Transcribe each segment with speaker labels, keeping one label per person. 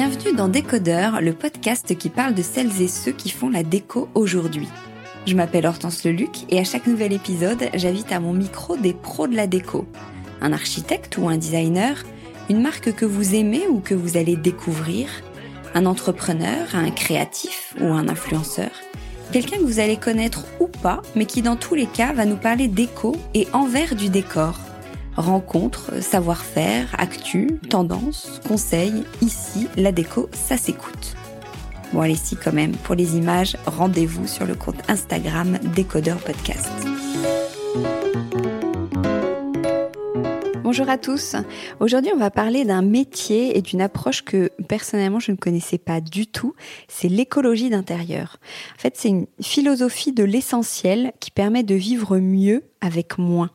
Speaker 1: Bienvenue dans Décodeur, le podcast qui parle de celles et ceux qui font la déco aujourd'hui. Je m'appelle Hortense Leluc et à chaque nouvel épisode, j'invite à mon micro des pros de la déco. Un architecte ou un designer, une marque que vous aimez ou que vous allez découvrir, un entrepreneur, un créatif ou un influenceur, quelqu'un que vous allez connaître ou pas, mais qui dans tous les cas va nous parler déco et envers du décor. Rencontres, savoir-faire, actu, tendances, conseils, ici, la déco, ça s'écoute. Bon allez si quand même, pour les images, rendez-vous sur le compte Instagram Décodeur Podcast. Bonjour à tous. Aujourd'hui, on va parler d'un métier et d'une approche que personnellement je ne connaissais pas du tout. C'est l'écologie d'intérieur. En fait, c'est une philosophie de l'essentiel qui permet de vivre mieux avec moins.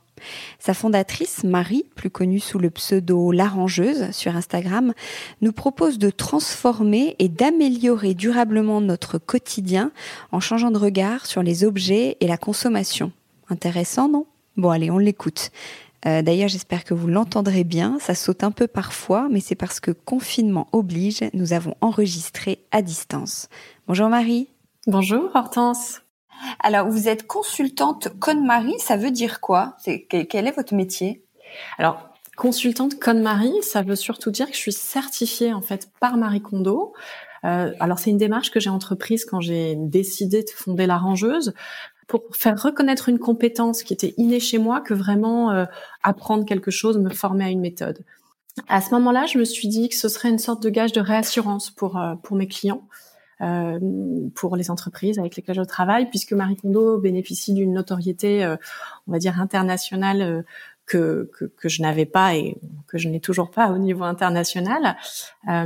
Speaker 1: Sa fondatrice, Marie, plus connue sous le pseudo L'Arrangeuse sur Instagram, nous propose de transformer et d'améliorer durablement notre quotidien en changeant de regard sur les objets et la consommation. Intéressant, non? Bon, allez, on l'écoute. Euh, d'ailleurs, j'espère que vous l'entendrez bien. Ça saute un peu parfois, mais c'est parce que confinement oblige, nous avons enregistré à distance. Bonjour Marie.
Speaker 2: Bonjour Hortense.
Speaker 1: Alors, vous êtes consultante KonMari, ça veut dire quoi? Quel est votre métier?
Speaker 2: Alors, consultante KonMari, ça veut surtout dire que je suis certifiée en fait par Marie Kondo. Euh, alors, c'est une démarche que j'ai entreprise quand j'ai décidé de fonder l'arrangeuse pour faire reconnaître une compétence qui était innée chez moi que vraiment euh, apprendre quelque chose, me former à une méthode. À ce moment-là, je me suis dit que ce serait une sorte de gage de réassurance pour euh, pour mes clients euh, pour les entreprises avec lesquelles je travaille, puisque Marie Kondo bénéficie d'une notoriété, euh, on va dire internationale. Euh, que, que, que, je n'avais pas et que je n'ai toujours pas au niveau international. Euh,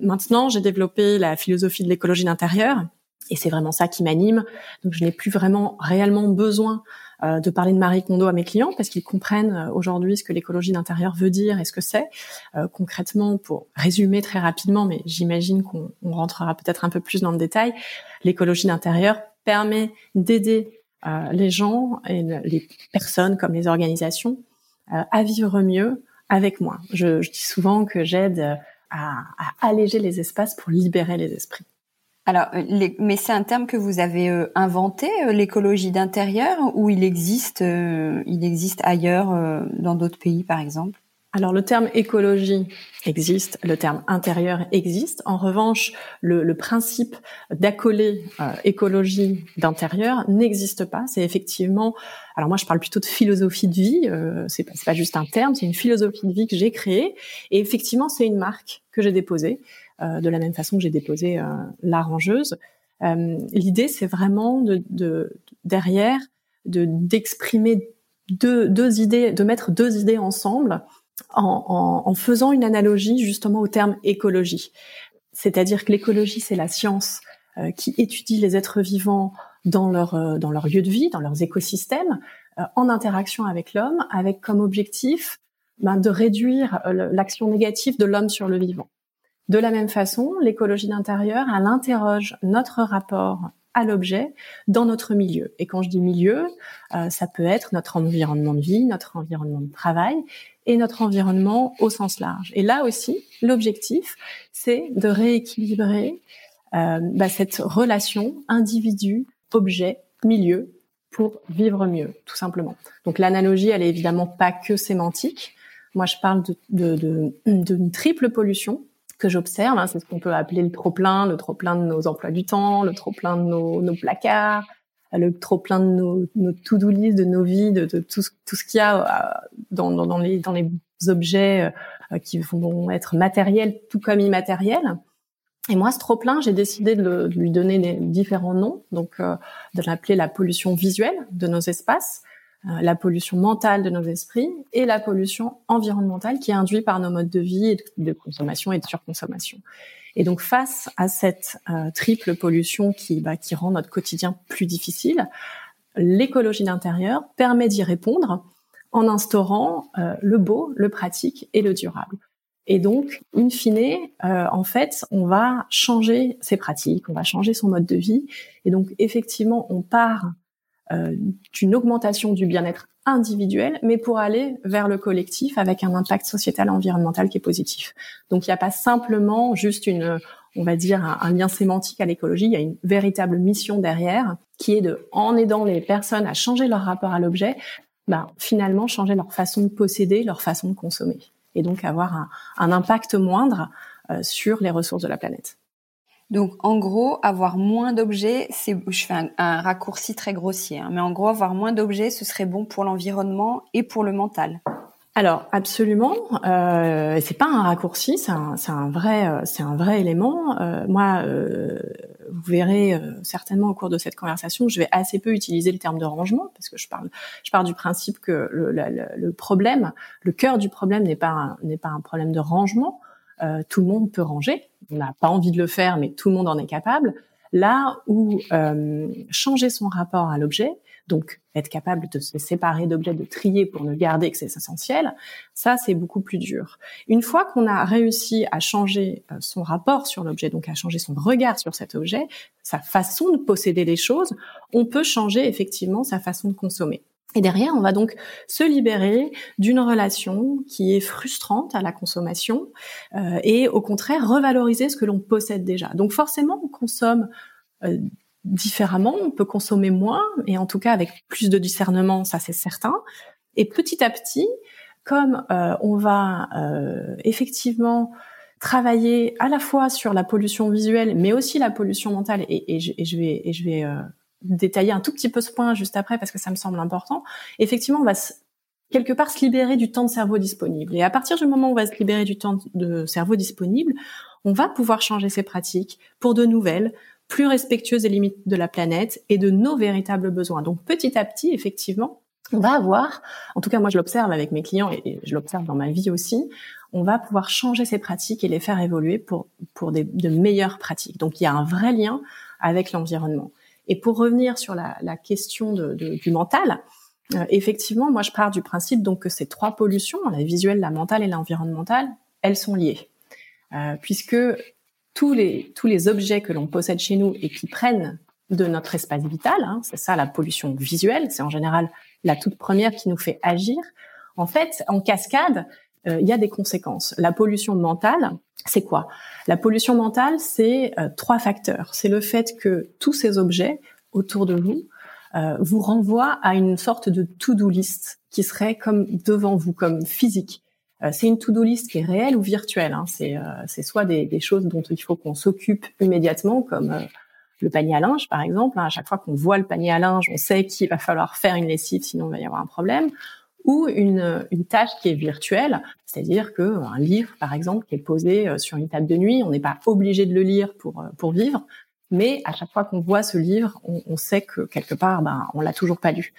Speaker 2: maintenant, j'ai développé la philosophie de l'écologie d'intérieur et c'est vraiment ça qui m'anime. Donc, je n'ai plus vraiment réellement besoin euh, de parler de Marie Kondo à mes clients parce qu'ils comprennent euh, aujourd'hui ce que l'écologie d'intérieur veut dire et ce que c'est. Euh, concrètement, pour résumer très rapidement, mais j'imagine qu'on rentrera peut-être un peu plus dans le détail, l'écologie d'intérieur permet d'aider les gens et les personnes comme les organisations à vivre mieux avec moi. Je, je dis souvent que j'aide à alléger les espaces pour libérer les esprits.
Speaker 1: Alors, euh, mais c'est un terme que vous avez euh, inventé, euh, l'écologie d'intérieur, ou il existe, il existe ailleurs, dans d'autres pays, par exemple?
Speaker 2: Alors le terme écologie existe, le terme intérieur existe. En revanche, le, le principe d'accoler écologie d'intérieur n'existe pas. C'est effectivement, alors moi je parle plutôt de philosophie de vie. Euh, c'est pas, pas juste un terme, c'est une philosophie de vie que j'ai créée. Et effectivement, c'est une marque que j'ai déposée euh, de la même façon que j'ai déposé euh, l'arrangeuse. Euh, l'idée, c'est vraiment de, de, derrière de d'exprimer deux, idées, de mettre deux idées ensemble en, en, en faisant une analogie justement au terme écologie. C'est-à-dire que l'écologie, c'est la science qui étudie les êtres vivants dans leur dans leur lieu de vie, dans leurs écosystèmes, en interaction avec l'homme, avec comme objectif ben, de réduire l'action négative de l'homme sur le vivant. De la même façon, l'écologie d'intérieur, elle interroge notre rapport à l'objet dans notre milieu. Et quand je dis milieu, euh, ça peut être notre environnement de vie, notre environnement de travail et notre environnement au sens large. Et là aussi, l'objectif, c'est de rééquilibrer euh, bah, cette relation individu-objet-milieu pour vivre mieux, tout simplement. Donc l'analogie, elle est évidemment pas que sémantique. Moi, je parle de, de, d'une triple pollution que j'observe. Hein, c'est ce qu'on peut appeler le trop-plein, le trop-plein de nos emplois du temps, le trop-plein de nos, placards, le trop-plein de nos, nos to-do list, de nos vies, de, tout, ce, qu'il y a euh, dans, les, objets euh, qui vont être matériels tout comme immatériels. Et moi, ce trop-plein, j'ai décidé de, lui donner différents noms, donc euh, de l'appeler la pollution visuelle de nos espaces, la pollution mentale de nos esprits et la pollution environnementale qui est induite par nos modes de vie de, consommation et de surconsommation. Et donc face à cette euh, triple pollution qui, bah, qui rend notre quotidien plus difficile, l'écologie d'intérieur permet d'y répondre en instaurant euh, le beau, le pratique et le durable. Et donc, in fine, en fait, on va changer ses pratiques, on va changer son mode de vie. Et donc, effectivement, on part euh, d'une augmentation du bien-être individuel, mais pour aller vers le collectif avec un impact sociétal et environnemental qui est positif. Donc il n'y a pas simplement juste une, on va dire, un, lien sémantique à l'écologie, il y a une véritable mission derrière qui est de, en aidant les personnes à changer leur rapport à l'objet, ben, finalement changer leur façon de posséder, leur façon de consommer, et donc avoir un, un impact moindre euh, sur les ressources de la planète.
Speaker 1: Donc, en gros, avoir moins d'objets, c'est, je fais un, raccourci très grossier, hein, mais en gros, avoir moins d'objets, ce serait bon pour l'environnement et pour le mental.
Speaker 2: Alors absolument, euh, c'est pas un raccourci, c'est un, vrai, euh, c'est un vrai élément. Euh, moi, euh, vous verrez certainement au cours de cette conversation, je vais assez peu utiliser le terme de rangement parce que je parle, je pars du principe que le, le, le problème, le cœur du problème n'est pas n'est pas un problème de rangement. Euh, tout le monde peut ranger. On n'a pas envie de le faire, mais tout le monde en est capable. Là où euh, changer son rapport à l'objet, donc être capable de se séparer d'objets, de trier pour ne garder que c'est essentiel, ça c'est beaucoup plus dur. Une fois qu'on a réussi à changer euh, son rapport sur l'objet, donc à changer son regard sur cet objet, sa façon de posséder les choses, on peut changer effectivement sa façon de consommer. Et derrière, on va donc se libérer d'une relation qui est frustrante à la consommation euh, et au contraire revaloriser ce que l'on possède déjà. Donc forcément, on consomme euh, différemment, on peut consommer moins et en tout cas avec plus de discernement, ça c'est certain. Et petit à petit, comme euh, on va effectivement travailler à la fois sur la pollution visuelle, mais aussi la pollution mentale, et, et, je, et je, vais, et je vais détailler un tout petit peu ce point juste après parce que ça me semble important. Effectivement, on va quelque part se libérer du temps de cerveau disponible. Et à partir du moment où on va se libérer du temps de cerveau disponible, on va pouvoir changer ses pratiques pour de nouvelles, plus respectueuses des limites de la planète et de nos véritables besoins. Donc petit à petit, effectivement, on va avoir, en tout cas moi je l'observe avec mes clients et je l'observe dans ma vie aussi, on va pouvoir changer ses pratiques et les faire évoluer pour, pour des, de meilleures pratiques. Donc il y a un vrai lien avec l'environnement. Et pour revenir sur la, question du mental, euh, effectivement, moi je pars du principe donc que ces trois pollutions, la visuelle, la mentale et l'environnementale, elles sont liées, euh, puisque tous les tous les objets que l'on possède chez nous et qui prennent de notre espace vital, hein, c'est ça la pollution visuelle, c'est en général la toute première qui nous fait agir. En fait, en cascade, euh, il y a des conséquences. La pollution mentale, c'est quoi? La pollution mentale, c'est euh, trois facteurs. C'est le fait que tous ces objets autour de vous euh, vous renvoient à une sorte de to-do list qui serait comme devant vous, comme physique. c'est une to-do list qui est réelle ou virtuelle. Hein. C'est soit des, des, choses dont il faut qu'on s'occupe immédiatement, comme le panier à linge, par exemple. Hein. À chaque fois qu'on voit le panier à linge, on sait qu'il va falloir faire une lessive, sinon il va y avoir un problème ou une, une tâche qui est virtuelle, c'est-à-dire que un livre, par exemple, qui est posé euh, sur une table de nuit, on n'est pas obligé de le lire pour euh, pour vivre, mais à chaque fois qu'on voit ce livre, on, sait que quelque part, ben, on l'a toujours pas lu.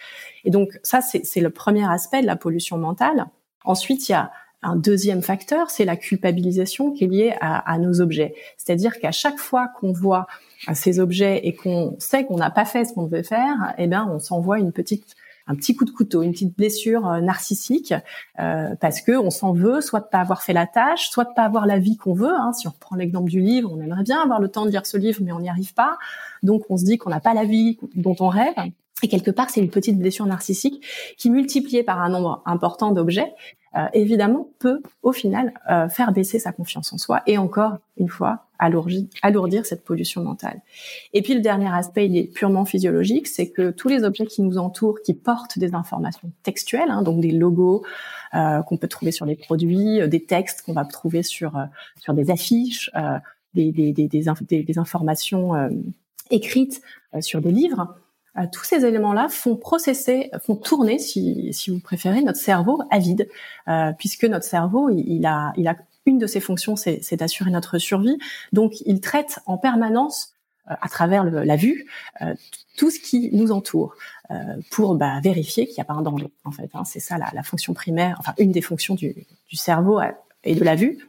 Speaker 2: Et donc ça, c'est le premier aspect de la pollution mentale. Ensuite, il y a un deuxième facteur, c'est la culpabilisation qui est liée à, à nos objets. C'est-à-dire qu'à chaque fois qu'on voit euh, ces objets et qu'on sait qu'on n'a pas fait ce qu'on devait faire, eh ben, on s'envoie une petite un petit coup de couteau, une petite blessure euh, narcissique, euh, parce que on s'en veut, soit de pas avoir fait la tâche, soit de pas avoir la vie qu'on veut. Hein. Si on reprend l'exemple du livre, on aimerait bien avoir le temps de lire ce livre, mais on n'y arrive pas. Donc on se dit qu'on n'a pas la vie dont on rêve. Et quelque part, c'est une petite blessure narcissique qui, multipliée par un nombre important d'objets, euh, évidemment, peut au final euh, faire baisser sa confiance en soi et encore une fois alourdir, alourdir cette pollution mentale. Et puis le dernier aspect, il est purement physiologique, c'est que tous les objets qui nous entourent, qui portent des informations textuelles, hein, donc des logos euh, qu'on peut trouver sur des produits, des textes qu'on va trouver sur sur des affiches, des, des, des, des, informations écrites sur des livres, euh, tous ces éléments-là font processer, font tourner, si, si vous préférez, notre cerveau à vide, euh, puisque notre cerveau, il, a, il a une de ses fonctions, c'est d'assurer notre survie. Donc, il traite en permanence, euh, à travers la vue, euh, tout ce qui nous entoure, pour bah, vérifier qu'il n'y a pas un danger. En fait, hein. c'est ça la, la, fonction primaire, enfin une des fonctions du, du cerveau et de la vue.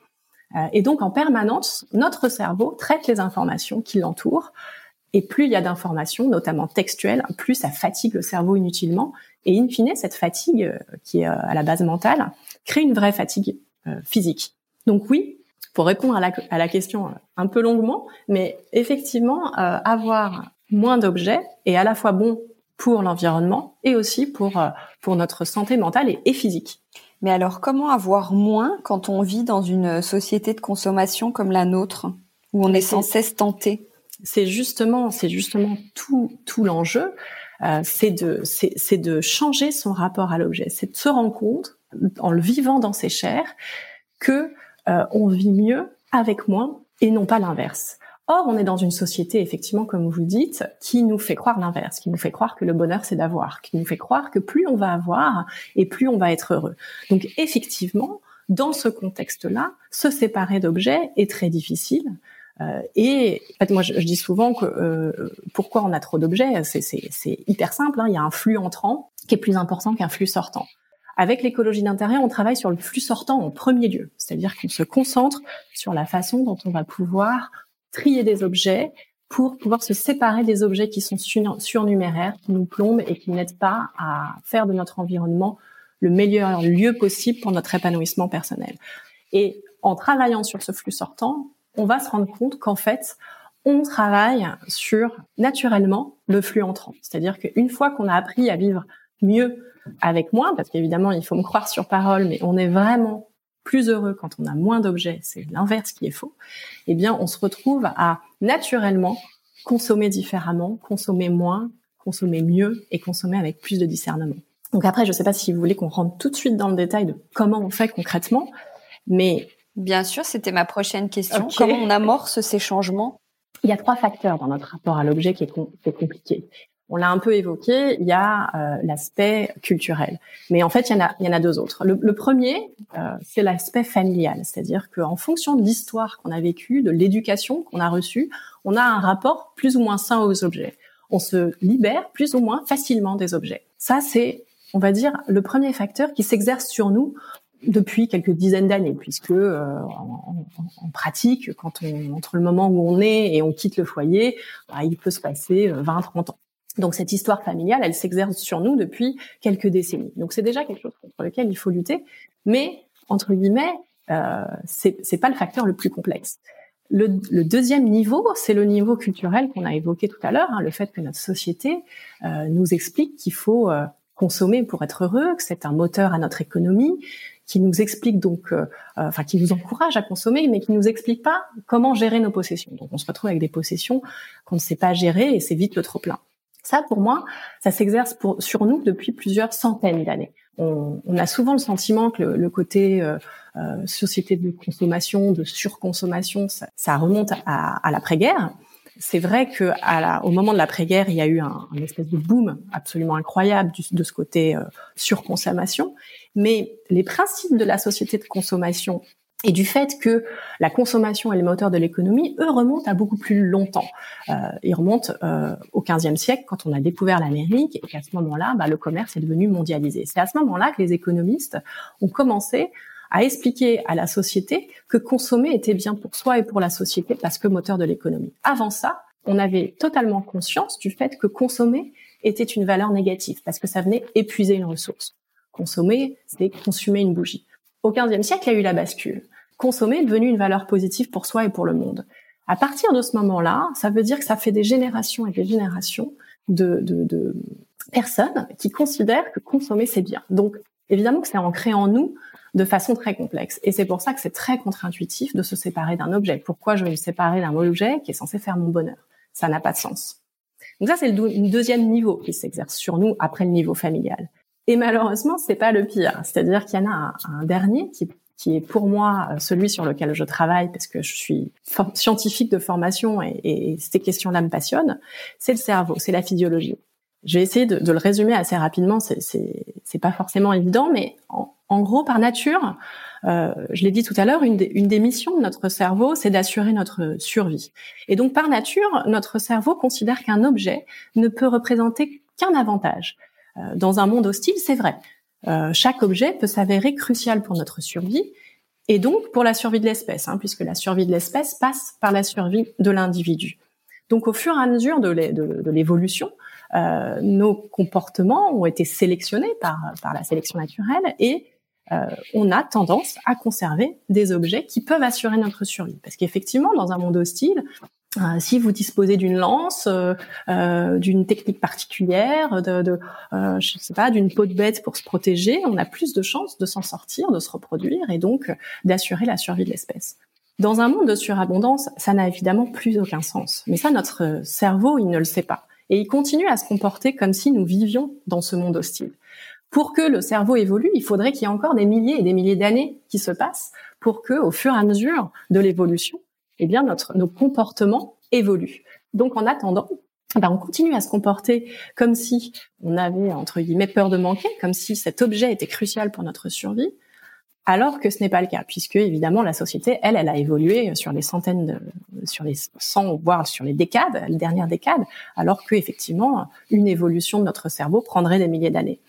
Speaker 2: et donc, en permanence, notre cerveau traite les informations qui l'entourent et plus il y a d'informations, notamment textuelles, plus ça fatigue le cerveau inutilement. Et in fine, cette fatigue, euh, qui est euh, à la base mentale, crée une vraie fatigue euh, physique. Donc oui, pour répondre à la, à la, question un peu longuement, mais effectivement, avoir moins d'objets est à la fois bon pour l'environnement et aussi pour, pour notre santé mentale et, et physique.
Speaker 1: Mais alors, comment avoir moins quand on vit dans une société de consommation comme la nôtre, où on est sans cesse tenté?
Speaker 2: C'est justement, c'est justement tout, tout l'enjeu, euh, c'est de, c'est de changer son rapport à l'objet, c'est de se rendre compte, en le vivant dans ses chairs, que euh, on vit mieux avec moins et non pas l'inverse. Or, on est dans une société, effectivement, comme vous dites, qui nous fait croire l'inverse, qui nous fait croire que le bonheur, c'est d'avoir, qui nous fait croire que plus on va avoir et plus on va être heureux. Donc, effectivement, dans ce contexte-là, se séparer d'objets est très difficile. Euh, et en fait, moi, je, dis souvent que euh, pourquoi on a trop d'objets, c'est hyper simple. Hein. il y a un flux entrant qui est plus important qu'un flux sortant. Avec l'écologie d'intérieur, on travaille sur le flux sortant en premier lieu, c'est-à-dire qu'on se concentre sur la façon dont on va pouvoir trier des objets pour pouvoir se séparer des objets qui sont surnuméraires, qui nous plombent et qui n'aident pas à faire de notre environnement le meilleur lieu possible pour notre épanouissement personnel. Et en travaillant sur ce flux sortant, on va se rendre compte qu'en fait, on travaille sur naturellement le flux entrant. C'est-à-dire qu'une fois qu'on a appris à vivre mieux avec moins, parce qu'évidemment, il faut me croire sur parole, mais on est vraiment plus heureux quand on a moins d'objets, c'est l'inverse qui est faux, eh bien, on se retrouve à naturellement consommer différemment, consommer moins, consommer mieux et consommer avec plus de discernement. Donc après, je ne sais pas si vous voulez qu'on rentre tout de suite dans le détail de comment on fait concrètement, mais
Speaker 1: Bien sûr, c'était ma prochaine question. Comment on amorce ces changements?
Speaker 2: Il y a trois facteurs dans notre rapport à l'objet qui, est compliqué. On l'a un peu évoqué, il y a euh, l'aspect culturel. Mais en fait, il y en a, il y en a deux autres. Le, premier, euh, c'est l'aspect familial. C'est-à-dire qu'en fonction de l'histoire qu'on a vécue, de l'éducation qu'on a reçue, on a un rapport plus ou moins sain aux objets. On se libère plus ou moins facilement des objets. Ça, c'est, on va dire, le premier facteur qui s'exerce sur nous depuis quelques dizaines d'années, puisque euh, en, pratique, quand on entre le moment où on est et on quitte le foyer, bah, il peut se passer 20-30 euh, ans. Donc cette histoire familiale, elle s'exerce sur nous depuis quelques décennies. Donc c'est déjà quelque chose contre lequel il faut lutter, mais entre guillemets, euh, c'est pas le facteur le plus complexe. Le, deuxième niveau, c'est le niveau culturel qu'on a évoqué tout à l'heure, hein, le fait que notre société euh, nous explique qu'il faut euh, consommer pour être heureux, que c'est un moteur à notre économie, qui nous explique donc, euh, euh, enfin qui nous encourage à consommer, mais qui nous explique pas comment gérer nos possessions. Donc on se retrouve avec des possessions qu'on ne sait pas gérer et c'est vite le trop plein. Ça, pour moi, ça s'exerce sur nous depuis plusieurs centaines d'années. On, on, a souvent le sentiment que le, côté euh, société de consommation, de surconsommation, ça, ça remonte à, à l'après-guerre c'est vrai que la, au moment de l'après-guerre, il y a eu un, espèce de boom absolument incroyable de ce côté euh, surconsommation. Mais les principes de la société de consommation et du fait que la consommation est le moteur de l'économie, eux remontent à beaucoup plus longtemps. Euh, ils remontent euh, au XVe siècle quand on a découvert l'Amérique et qu'à ce moment-là, bah, le commerce est devenu mondialisé. C'est à ce moment-là que les économistes ont commencé à expliquer à la société que consommer était bien pour soi et pour la société parce que moteur de l'économie. Avant ça, on avait totalement conscience du fait que consommer était une valeur négative parce que ça venait épuiser une ressource. Consommer, c'est consommer une bougie. Au XVe siècle, il y a eu la bascule. Consommer est devenu une valeur positive pour soi et pour le monde. À partir de ce moment-là, ça veut dire que ça fait des générations et des générations de, de, de personnes qui considèrent que consommer c'est bien. Donc évidemment que c'est ancré en nous de façon très complexe. Et c'est pour ça que c'est très contre-intuitif de se séparer d'un objet. Pourquoi je vais me séparer d'un objet qui est censé faire mon bonheur? Ça n'a pas de sens. Donc ça, c'est le deuxième niveau qui s'exerce sur nous après le niveau familial. Et malheureusement, c'est pas le pire. C'est-à-dire qu'il y en a un, dernier qui qui est pour moi euh, celui sur lequel je travaille parce que je suis scientifique de formation et, et ces questions-là me passionnent, c'est le cerveau, c'est la physiologie. Je vais essayer de, de le résumer assez rapidement, c'est pas forcément évident, mais en, en gros, par nature, euh, je l'ai dit tout à l'heure, une, une, des missions de notre cerveau, c'est d'assurer notre survie. Et donc, par nature, notre cerveau considère qu'un objet ne peut représenter qu'un avantage. Euh, dans un monde hostile, c'est vrai. Euh, chaque objet peut s'avérer crucial pour notre survie et donc pour la survie de l'espèce, hein, puisque la survie de l'espèce passe par la survie de l'individu. Donc au fur et à mesure de l'évolution, euh, nos comportements ont été sélectionnés par, par la sélection naturelle et on a tendance à conserver des objets qui peuvent assurer notre survie. Parce qu'effectivement, dans un monde hostile, euh, si vous disposez d'une lance, euh, euh d'une technique particulière, de, de euh, je sais pas, d'une peau de bête pour se protéger, on a plus de chances de s'en sortir, de se reproduire et donc d'assurer la survie de l'espèce. Dans un monde de surabondance, ça n'a évidemment plus aucun sens. Mais ça, notre cerveau, il ne le sait pas. Et il continue à se comporter comme si nous vivions dans ce monde hostile. Pour que le cerveau évolue, il faudrait qu'il y ait encore des milliers et des milliers d'années qui se passent pour que, au fur et à mesure de l'évolution, eh bien notre nos comportements évoluent. Donc en attendant, ben, on continue à se comporter comme si on avait entre guillemets peur de manquer, comme si cet objet était crucial pour notre survie, alors que ce n'est pas le cas, puisque évidemment la société, elle, elle a évolué sur les centaines, de, sur les cent voire sur les décades, les dernières décades, alors que effectivement une évolution de notre cerveau prendrait des milliers d'années.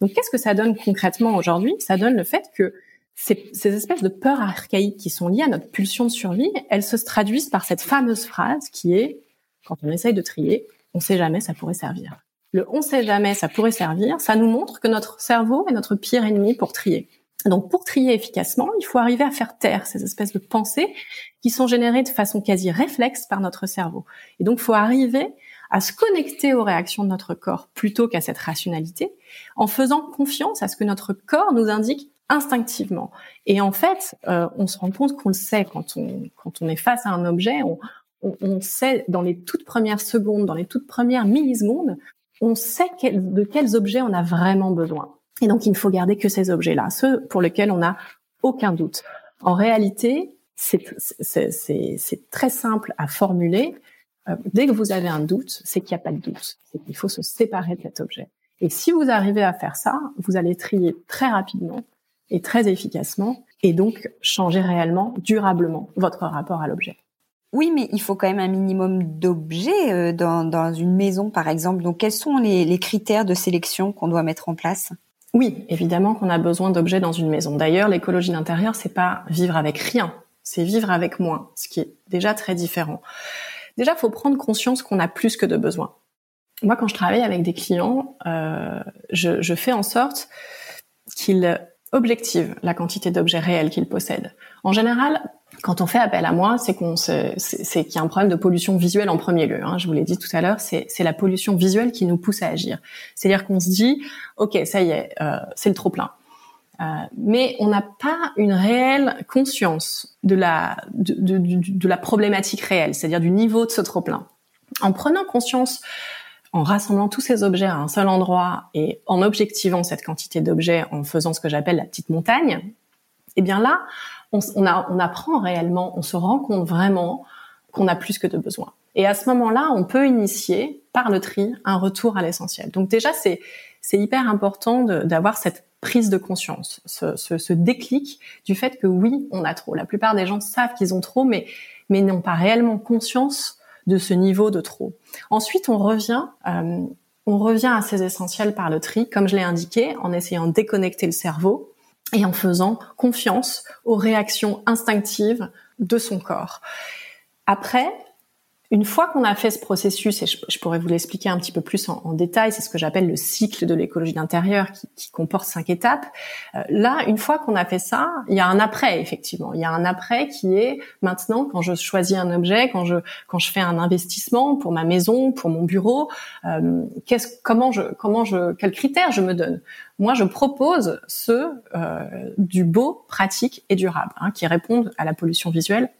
Speaker 2: Donc qu'est-ce que ça donne concrètement aujourd'hui? Ça donne le fait que ces, ces, espèces de peurs archaïques qui sont liées à notre pulsion de survie, elles se traduisent par cette fameuse phrase qui est, quand on essaye de trier, on sait jamais, ça pourrait servir. Le on sait jamais, ça pourrait servir, ça nous montre que notre cerveau est notre pire ennemi pour trier. Donc pour trier efficacement, il faut arriver à faire taire ces espèces de pensées qui sont générées de façon quasi réflexe par notre cerveau. Et donc il faut arriver à se connecter aux réactions de notre corps plutôt qu'à cette rationalité, en faisant confiance à ce que notre corps nous indique instinctivement. Et en fait, euh, on se rend compte qu'on le sait quand on quand on est face à un objet, on, on, on, sait dans les toutes premières secondes, dans les toutes premières millisecondes, on sait de quels objets on a vraiment besoin. Et donc, il ne faut garder que ces objets-là, ceux pour lesquels on n'a aucun doute. En réalité, c'est très simple à formuler. Euh, dès que vous avez un doute, c'est qu'il n'y a pas de doute. C'est qu'il faut se séparer de cet objet. Et si vous arrivez à faire ça, vous allez trier très rapidement et très efficacement et donc changer réellement, durablement votre rapport à l'objet.
Speaker 1: Oui, mais il faut quand même un minimum d'objets euh, dans, dans, une maison, par exemple. Donc, quels sont les, les critères de sélection qu'on doit mettre en place?
Speaker 2: Oui, évidemment qu'on a besoin d'objets dans une maison. D'ailleurs, l'écologie d'intérieur, c'est pas vivre avec rien, c'est vivre avec moins, ce qui est déjà très différent. Déjà, faut prendre conscience qu'on a plus que de besoins. Moi, quand je travaille avec des clients, euh, je, je fais en sorte qu'ils objective la quantité d'objets réels qu'ils possèdent. En général, quand on fait appel à moi, c'est qu'on c'est qu'il y a un problème de pollution visuelle en premier lieu. Hein. Je vous l'ai dit tout à l'heure, c'est la pollution visuelle qui nous pousse à agir. C'est-à-dire qu'on se dit, ok, ça y est, euh, c'est le trop plein. Euh, mais on n'a pas une réelle conscience de la de, de, de la problématique réelle, c'est-à-dire du niveau de ce trop plein. En prenant conscience en rassemblant tous ces objets à un seul endroit et en objectivant cette quantité d'objets, en faisant ce que j'appelle la petite montagne, eh bien là, on, on, on, apprend réellement, on se rend compte vraiment qu'on a plus que de besoins. Et à ce moment-là, on peut initier par le tri un retour à l'essentiel. Donc déjà, c'est hyper important d'avoir cette prise de conscience, ce, déclic du fait que oui, on a trop. La plupart des gens savent qu'ils ont trop, mais mais n'ont pas réellement conscience de ce niveau de trop. Ensuite, on revient, euh, on revient à ces essentiels par le tri, comme je l'ai indiqué, en essayant de déconnecter le cerveau et en faisant confiance aux réactions instinctives de son corps. Après, Une fois qu'on a fait ce processus, et je, pourrais vous l'expliquer un petit peu plus en, détail, c'est ce que j'appelle le cycle de l'écologie d'intérieur qui, comporte cinq étapes. Euh, là, une fois qu'on a fait ça, il y a un après, effectivement. Il y a un après qui est maintenant quand je choisis un objet, quand je quand je fais un investissement pour ma maison, pour mon bureau, euh, qu'est-ce, comment je comment je quels critères je me donne? Moi, je propose ceux euh, du beau, pratique et durable, hein, qui répondent à la pollution visuelle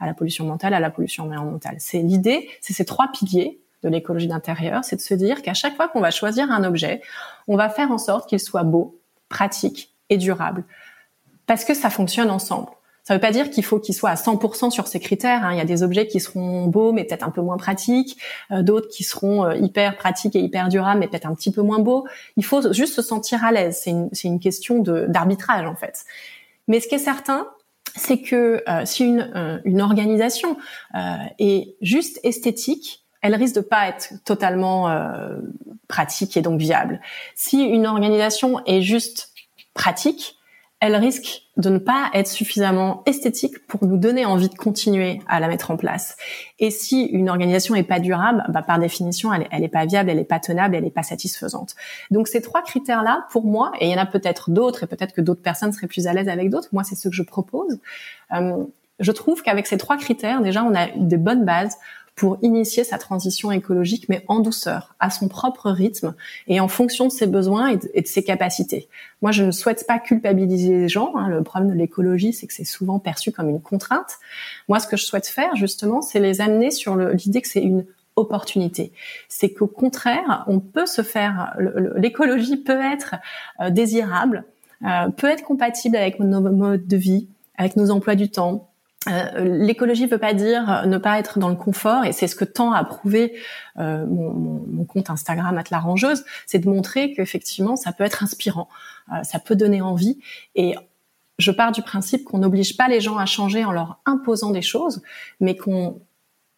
Speaker 2: à la pollution mentale, à la pollution environnementale. C'est l'idée, c'est ces trois piliers de l'écologie d'intérieur, c'est de se dire qu'à chaque fois qu'on va choisir un objet, on va faire en sorte qu'il soit beau, pratique et durable, parce que ça fonctionne ensemble. Ça ne veut pas dire qu'il faut qu'il soit à 100% sur ces critères. Hein. Il y a des objets qui seront beaux mais peut-être un peu moins pratiques, euh, d'autres qui seront euh, hyper pratiques et hyper durables mais peut-être un petit peu moins beaux. Il faut juste se sentir à l'aise. C'est une, une question d'arbitrage en fait. Mais ce qui est certain, c'est que euh, si une, euh, une organisation euh, est juste esthétique, elle risque de pas être totalement pratique et donc viable. Si une organisation est juste pratique, elle risque de ne pas être suffisamment esthétique pour nous donner envie de continuer à la mettre en place. Et si une organisation est pas durable, bah par définition, elle, elle est pas viable, elle est pas tenable, elle est pas satisfaisante. Donc ces trois critères-là, pour moi, et il y en a peut-être d'autres, et peut-être que d'autres personnes seraient plus à l'aise avec d'autres. Moi, c'est ce que je propose. Euh, je trouve qu'avec ces trois critères, déjà, on a des bonnes bases pour initier sa transition écologique, mais en douceur, à son propre rythme et en fonction de ses besoins et de, ses capacités. Moi, je ne souhaite pas culpabiliser les gens. Hein. Le problème de l'écologie, c'est que c'est souvent perçu comme une contrainte. Moi, ce que je souhaite faire, justement, c'est les amener sur l'idée que c'est une opportunité. C'est qu'au contraire, on peut se faire, l'écologie peut être euh, désirable, euh, peut être compatible avec nos modes de vie, avec nos emplois du temps, euh, l'écologie ne veut pas dire euh, ne pas être dans le confort, et c'est ce que tend à prouver euh, mon, compte Instagram at la rangeuse, c'est de montrer qu'effectivement ça peut être inspirant, ça peut donner envie, et je pars du principe qu'on n'oblige pas les gens à changer en leur imposant des choses, mais qu'on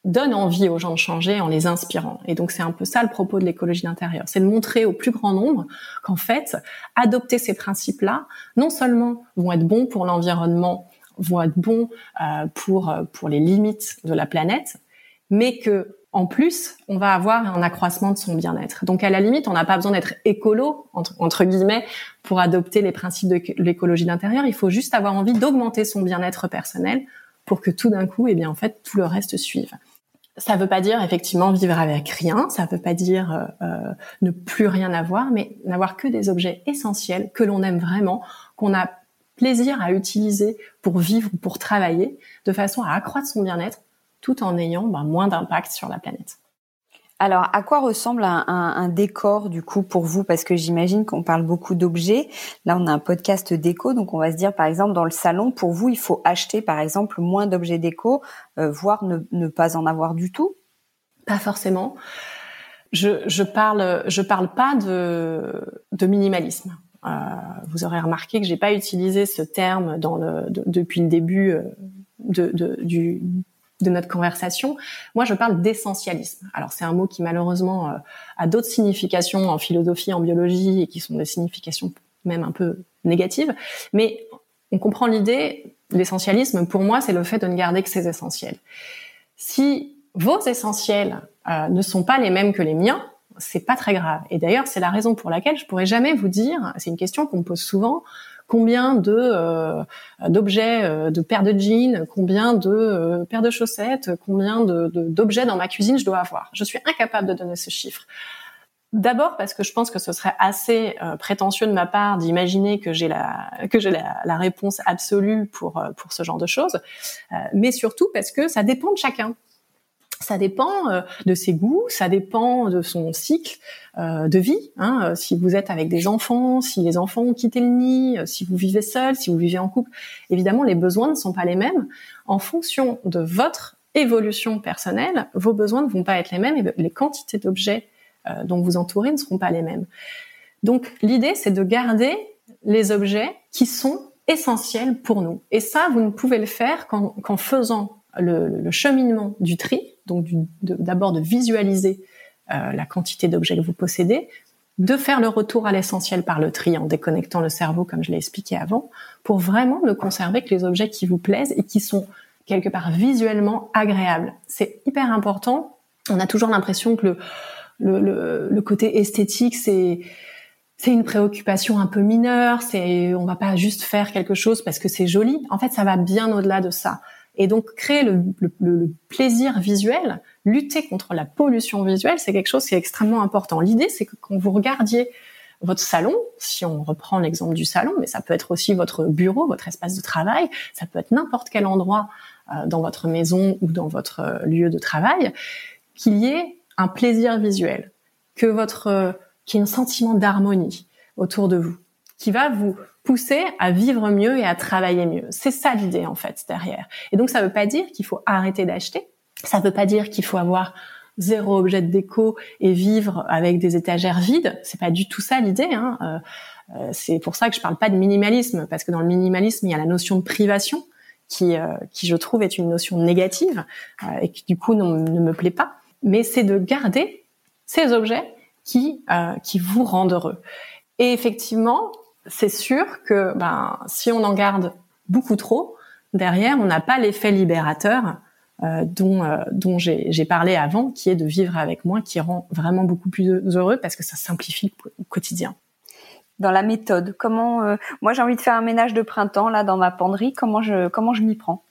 Speaker 2: donne envie aux gens de changer en les inspirant. Et donc c'est un peu ça le propos de l'écologie d'intérieur, c'est de montrer au plus grand nombre qu'en fait, adopter ces principes-là, non seulement vont être bons pour l'environnement vont être bons euh, pour euh, pour les limites de la planète, mais que en plus, on va avoir un accroissement de son bien-être. Donc à la limite, on n'a pas besoin d'être écolo entre, entre, guillemets pour adopter les principes de l'écologie d'intérieur. Il faut juste avoir envie d'augmenter son bien-être personnel pour que tout d'un coup, eh bien en fait, tout le reste suive. Ça ne veut pas dire effectivement vivre avec rien, ça ne veut pas dire euh, euh, ne plus rien avoir, mais n'avoir que des objets essentiels que l'on aime vraiment, qu'on a plaisir à utiliser pour vivre ou pour travailler, de façon à accroître son bien-être tout en ayant ben, moins d'impact sur la planète.
Speaker 1: Alors, à quoi ressemble un, décor du coup pour vous? Parce que j'imagine qu'on parle beaucoup d'objets. Là, on a un podcast déco, donc on va se dire par exemple dans le salon, pour vous, il faut acheter par exemple moins d'objets déco, euh, voire ne, pas en avoir du tout?
Speaker 2: Pas forcément. Je, je parle, je parle pas de, de minimalisme. Euh, vous aurez remarqué que j'ai pas utilisé ce terme dans le, depuis le début euh, de, de, du, de notre conversation. Moi, je parle d'essentialisme. Alors, c'est un mot qui malheureusement euh, a d'autres significations en philosophie, en biologie, et qui sont des significations même un peu négatives. Mais on comprend l'idée. L'essentialisme, pour moi, c'est le fait de ne garder que ses essentiels. Si vos essentiels ne sont pas les mêmes que les miens, c'est pas très grave. Et d'ailleurs, c'est la raison pour laquelle je pourrais jamais vous dire, c'est une question qu'on me pose souvent, combien de euh, d'objets, euh, de paires de jeans, combien de euh, paires de chaussettes, combien d'objets dans ma cuisine je dois avoir. Je suis incapable de donner ce chiffre. D'abord parce que je pense que ce serait assez prétentieux de ma part d'imaginer que j'ai la que j'ai la, la, réponse absolue pour pour ce genre de choses, mais surtout parce que ça dépend de chacun ça dépend euh, de ses goûts, ça dépend de son cycle euh, de vie. Hein. Euh, si vous êtes avec des enfants, si les enfants ont quitté le nid, si vous vivez seul, si vous vivez en couple, évidemment les besoins ne sont pas les mêmes. En fonction de votre évolution personnelle, vos besoins ne vont pas être les mêmes et les quantités d'objets dont vous entourez ne seront pas les mêmes. Donc l'idée, c'est de garder les objets qui sont essentiels pour nous. Et ça, vous ne pouvez le faire qu'en faisant le, le, cheminement du tri, donc d'abord de, visualiser euh, la quantité d'objets que vous possédez, de faire le retour à l'essentiel par le tri en déconnectant le cerveau, comme je l'ai expliqué avant, pour vraiment ne conserver que les objets qui vous plaisent et qui sont quelque part visuellement agréable. C'est hyper important. On a toujours l'impression que le côté esthétique, c'est c'est une préoccupation un peu mineure, c'est on va pas juste faire quelque chose parce que c'est joli. En fait, ça va bien au-delà de ça. Et donc créer le, le, le, plaisir visuel, lutter contre la pollution visuelle, c'est quelque chose qui est extrêmement important. L'idée, c'est que quand vous regardiez votre salon, si on reprend l'exemple du salon, mais ça peut être aussi votre bureau, votre espace de travail, ça peut être n'importe quel endroit euh, dans votre maison ou dans votre euh, lieu de travail, qu'il y ait un plaisir visuel, que votre euh, qu'il y ait un sentiment d'harmonie autour de vous, qui va vous pousser à vivre mieux et à travailler mieux. C'est ça l'idée en fait derrière. Et donc ça ne veut pas dire qu'il faut arrêter d'acheter. Ça ne veut pas dire qu'il faut avoir zéro objet de déco et vivre avec des étagères vides. C'est pas du tout ça l'idée. Hein. Euh, euh, c'est pour ça que je parle pas de minimalisme parce que dans le minimalisme il y a la notion de privation qui, euh, qui je trouve est une notion négative et qui du coup ne me plaît pas. Mais c'est de garder ces objets qui qui vous rendent heureux. Et effectivement, c'est sûr que ben si on en garde beaucoup trop, derrière on n'a pas l'effet libérateur euh, dont, euh, dont j'ai parlé avant, qui est de vivre avec moi, qui rend vraiment beaucoup plus heureux parce que ça simplifie le quotidien.
Speaker 1: Dans la méthode, comment euh, moi j'ai envie de faire un ménage de printemps là dans ma penderie, comment je comment je m'y prends?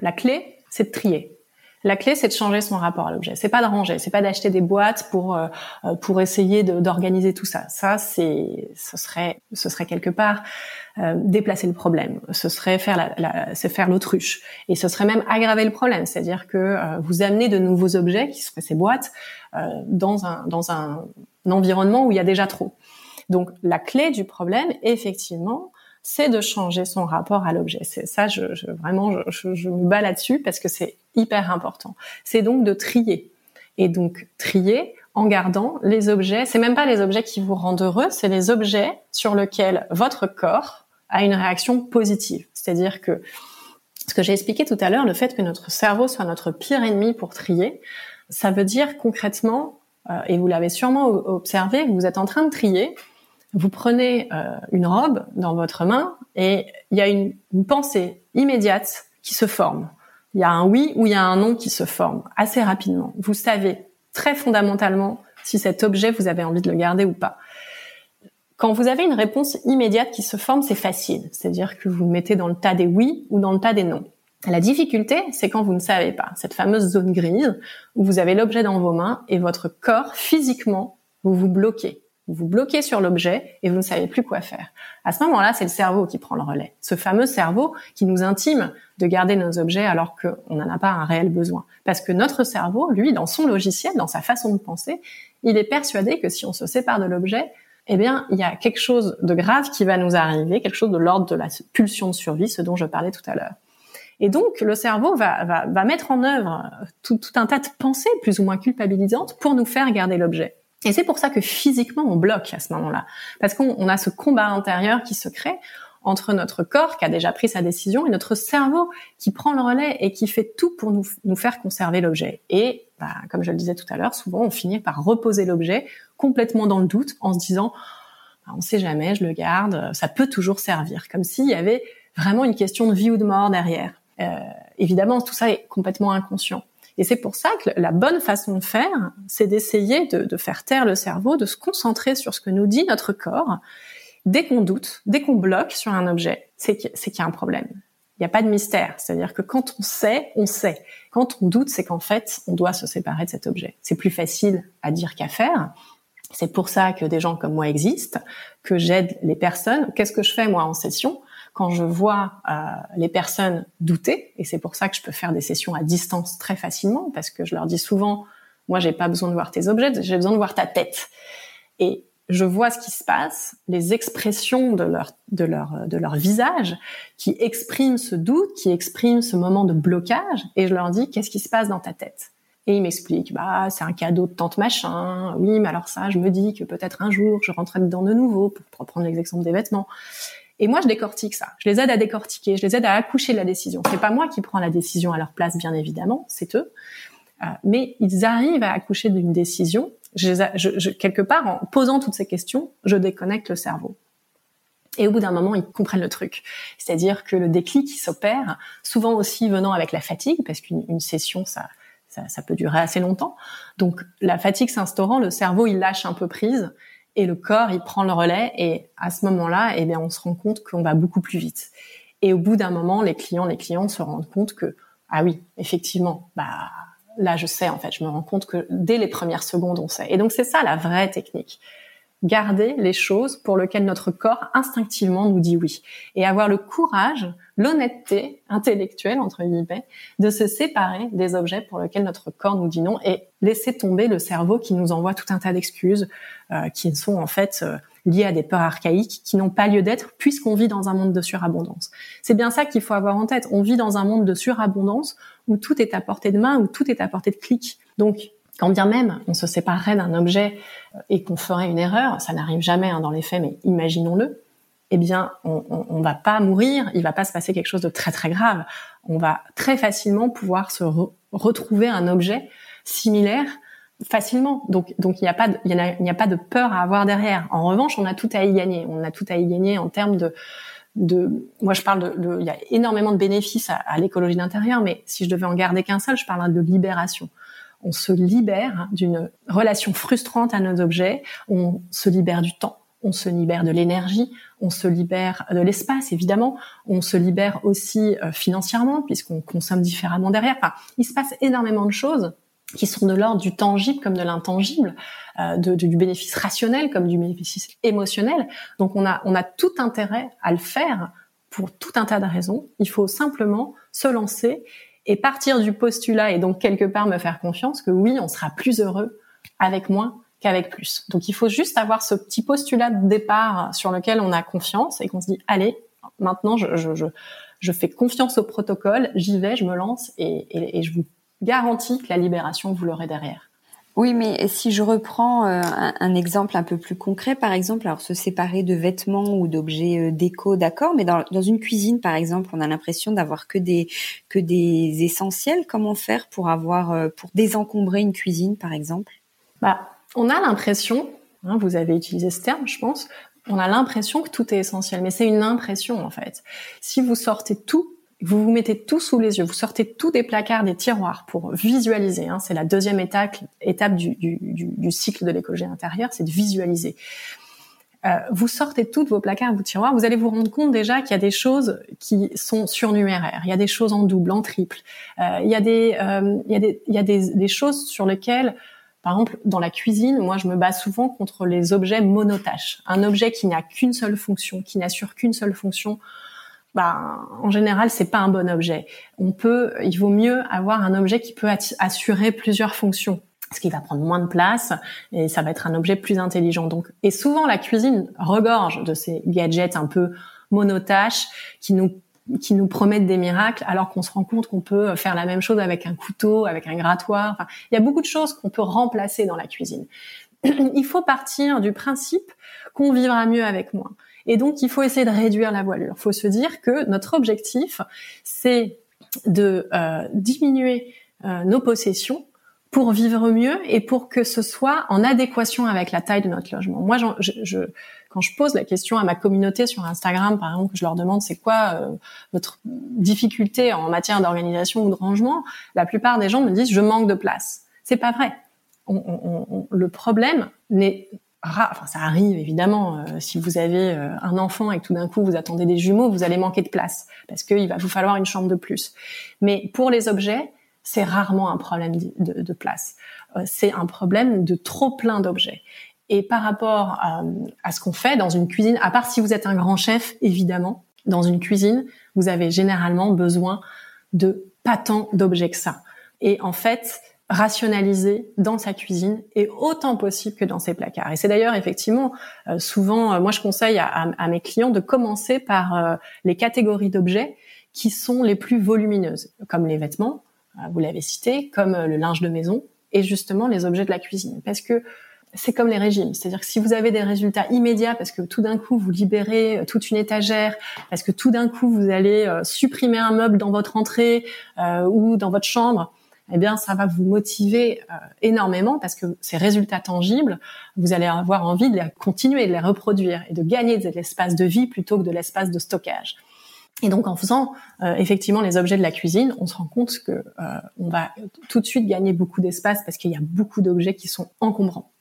Speaker 2: La clé, c'est de trier. La clé, c'est de changer son rapport à l'objet. C'est pas de ranger, c'est pas d'acheter des boîtes pour euh, euh, pour essayer d'organiser tout ça. Ça, c'est ce serait ce serait quelque part euh, déplacer le problème. Ce serait faire la, la c'est faire l'autruche et ce serait même aggraver le problème. C'est-à-dire que vous amenez de nouveaux objets qui seraient ces boîtes dans un dans un environnement où il y a déjà trop. Donc la clé du problème, effectivement, c'est de changer son rapport à l'objet. C'est ça, je, je vraiment, je, je, me bats là-dessus parce que c'est hyper important. C'est donc de trier et donc trier en gardant les objets. C'est même pas les objets qui vous rendent heureux, c'est les objets sur lesquels votre corps a une réaction positive. C'est-à-dire que ce que j'ai expliqué tout à l'heure, le fait que notre cerveau soit notre pire ennemi pour trier, ça veut dire concrètement, euh, et vous l'avez sûrement observé, vous êtes en train de trier, vous prenez euh, une robe dans votre main et il y a une, pensée immédiate qui se forme. Il y a un oui ou il y a un non qui se forme assez rapidement. Vous savez très fondamentalement si cet objet vous avez envie de le garder ou pas. Quand vous avez une réponse immédiate qui se forme, c'est facile. C'est-à-dire que vous mettez dans le tas des oui ou dans le tas des non. La difficulté, c'est quand vous ne savez pas. Cette fameuse zone grise où vous avez l'objet dans vos mains et votre corps, physiquement, vous vous bloquez. Vous vous bloquez sur l'objet et vous ne savez plus quoi faire. À ce moment-là, c'est le cerveau qui prend le relais. Ce fameux cerveau qui nous intime de garder nos objets alors qu'on n'en a pas un réel besoin. Parce que notre cerveau, lui, dans son logiciel, dans sa façon de penser, il est persuadé que si on se sépare de l'objet, eh bien, il y a quelque chose de grave qui va nous arriver, quelque chose de l'ordre de la pulsion de survie, ce dont je parlais tout à l'heure. Et donc, le cerveau va, mettre en œuvre tout un tas de pensées plus ou moins culpabilisantes pour nous faire garder l'objet. Et c'est pour ça que physiquement, on bloque à ce moment-là. Parce qu'on a ce combat intérieur qui se crée entre notre corps qui a déjà pris sa décision et notre cerveau qui prend le relais et qui fait tout pour nous, faire conserver l'objet. Et bah, comme je le disais tout à l'heure, souvent on finit par reposer l'objet complètement dans le doute en se disant bah, on sait jamais, je le garde, ça peut toujours servir, comme s'il y avait vraiment une question de vie ou de mort derrière. Euh, évidemment, tout ça est complètement inconscient. Et c'est pour ça que la bonne façon de faire, c'est d'essayer de, faire taire le cerveau, de se concentrer sur ce que nous dit notre corps. Dès qu'on doute, dès qu'on bloque sur un objet, c'est qu'il y a un problème. Il n'y a pas de mystère. C'est-à-dire que quand on sait, on sait. Quand on doute, c'est qu'en fait, on doit se séparer de cet objet. C'est plus facile à dire qu'à faire. C'est pour ça que des gens comme moi existent, que j'aide les personnes. Qu'est-ce que je fais moi en session? Quand je vois euh, les personnes douter, et c'est pour ça que je peux faire des sessions à distance très facilement, parce que je leur dis souvent, moi j'ai pas besoin de voir tes objets, j'ai besoin de voir ta tête. Et je vois ce qui se passe, les expressions de leur de leur de leur visage qui expriment ce doute, qui expriment ce moment de blocage, et je leur dis qu'est-ce qui se passe dans ta tête? Et ils m'expliquent, bah c'est un cadeau de tante machin. Oui, mais alors ça, je me dis que peut-être un jour je rentrerai dedans de nouveau pour prendre l'exemple des vêtements. Et moi, je décortique ça. Je les aide à décortiquer, je les aide à accoucher de la décision. C'est pas moi qui prends la décision à leur place, bien évidemment, c'est eux. Euh, mais ils arrivent à accoucher d'une décision. Je, je, quelque part, en posant toutes ces questions, je déconnecte le cerveau. Et au bout d'un moment, ils comprennent le truc. C'est-à-dire que le déclic s'opère, souvent aussi venant avec la fatigue, parce qu'une session, ça, ça, ça, peut durer assez longtemps. Donc la fatigue s'instaurant, le cerveau, il lâche un peu prise et le corps, il prend le relais. Et à ce moment-là, eh bien, on se rend compte qu'on va beaucoup plus vite. Et au bout d'un moment, les clients, les clients se rendent compte que, ah oui, effectivement, bah, là, je sais, en fait, je me rends compte que dès les premières secondes, on sait. Et donc, c'est ça la vraie technique garder les choses pour lesquelles notre corps instinctivement nous dit oui et avoir le courage, l'honnêteté intellectuelle entre guillemets de se séparer des objets pour lesquels notre corps nous dit non et laisser tomber le cerveau qui nous envoie tout un tas d'excuses euh, qui sont en fait euh, liées à des peurs archaïques qui n'ont pas lieu d'être puisqu'on vit dans un monde de surabondance. C'est bien ça qu'il faut avoir en tête. On vit dans un monde de surabondance où tout est à portée de main, où tout est à portée de clic. Donc quand bien même on se séparerait d'un objet euh, et qu'on ferait une erreur, ça n'arrive jamais hein, dans les faits, mais imaginons-le, eh bien, on, on, va pas mourir, il va pas se passer quelque chose de très très grave. On va très facilement pouvoir se retrouver un objet similaire facilement. Donc, il n'y a pas, de peur à avoir derrière. En revanche, on a tout à y gagner. On a tout à y gagner en termes de, moi je parle de, il y a énormément de bénéfices à, à l'écologie d'intérieur, mais si je devais en garder qu'un seul, je parle de libération on se libère d'une relation frustrante à nos objets, on se libère du temps, on se libère de l'énergie, on se libère de l'espace évidemment, on se libère aussi euh, financièrement puisqu'on consomme différemment derrière. Enfin, il se passe énormément de choses qui sont de l'ordre du tangible comme de l'intangible, euh, du bénéfice rationnel comme du bénéfice émotionnel. Donc on a on a tout intérêt à le faire pour tout un tas de raisons. Il faut simplement se lancer et partir du postulat et donc quelque part me faire confiance que oui, on sera plus heureux avec moins qu'avec plus. Donc il faut juste avoir ce petit postulat de départ sur lequel on a confiance et qu'on se dit allez, maintenant je, je, je, je fais confiance au protocole, j'y vais, je me lance et, et, et je vous garantis que la libération, vous l'aurez derrière.
Speaker 1: Oui, mais si je reprends euh, un, exemple un peu plus concret, par exemple, alors se séparer de vêtements ou d'objets euh, déco, d'accord, mais dans, dans, une cuisine, par exemple, on a l'impression d'avoir que des que des essentiels. Comment faire pour avoir euh, pour désencombrer une cuisine, par exemple?
Speaker 2: Bah, on a l'impression, hein, vous avez utilisé ce terme, je pense, on a l'impression que tout est essentiel, mais c'est une impression en fait. Si vous sortez tout vous vous mettez tout sous les yeux, vous sortez tout des placards, des tiroirs pour visualiser. Hein, c'est la deuxième étape, du, cycle de l'écologie intérieure, c'est de visualiser. Euh, vous sortez toutes vos placards, vos tiroirs, vous allez vous rendre compte déjà qu'il y a des choses qui sont surnuméraires. Il y a des choses en double, en triple. Euh, il y a des, euh, il y a des, il y a des choses sur lesquelles par exemple, dans la cuisine, moi, je me bats souvent contre les objets monotâches. Un objet qui n'a qu'une seule fonction, qui n'assure qu'une seule fonction, bah, en général, c'est pas un bon objet. On peut, il vaut mieux avoir un objet qui peut assurer plusieurs fonctions ce qui va prendre moins de place et ça va être un objet plus intelligent. Donc, et souvent la cuisine regorge de ces gadgets un peu monotâches qui nous qui nous promettent des miracles, alors qu'on se rend compte qu'on peut faire la même chose avec un couteau, avec un grattoir. Enfin, il y a beaucoup de choses qu'on peut remplacer dans la cuisine. il faut partir du principe qu'on vivra mieux avec moins. Et donc, il faut essayer de réduire la voilure. Il faut se dire que notre objectif, c'est de euh, diminuer euh, nos possessions pour vivre mieux et pour que ce soit en adéquation avec la taille de notre logement. Moi, je, je, quand je pose la question à ma communauté sur Instagram, par exemple, que je leur demande c'est quoi euh, votre difficulté en matière d'organisation ou de rangement, la plupart des gens me disent je manque de place. C'est pas vrai. Le problème n'est enfin ça arrive évidemment, euh, si vous avez euh, un enfant et que tout d'un coup vous attendez des jumeaux, vous allez manquer de place parce qu'il va vous falloir une chambre de plus. Mais pour les objets, c'est rarement un problème de, place. C'est un problème de trop plein d'objets. Et par rapport à, à ce qu'on fait dans une cuisine, à part si vous êtes un grand chef, évidemment, dans une cuisine, vous avez généralement besoin de pas tant d'objets que ça. Et en fait, rationaliser dans sa cuisine et autant possible que dans ses placards. Et c'est d'ailleurs effectivement euh, souvent, euh, moi je conseille à, mes clients de commencer par euh, les catégories d'objets qui sont les plus volumineuses, comme les vêtements, vous l'avez cité, comme le linge de maison et justement les objets de la cuisine, parce que c'est comme les régimes, c'est-à-dire que si vous avez des résultats immédiats parce que tout d'un coup vous libérez toute une étagère, parce que tout d'un coup vous allez supprimer un meuble dans votre entrée ou dans votre chambre, eh bien, ça va vous motiver euh, énormément parce que ces résultats tangibles, vous allez avoir envie de les continuer, de les reproduire et de gagner de l'espace de vie plutôt que de l'espace de stockage. Et donc, en faisant euh, effectivement les objets de la cuisine, on se rend compte que euh, on va tout de suite gagner beaucoup d'espace parce qu'il y a beaucoup d'objets qui sont encombrants.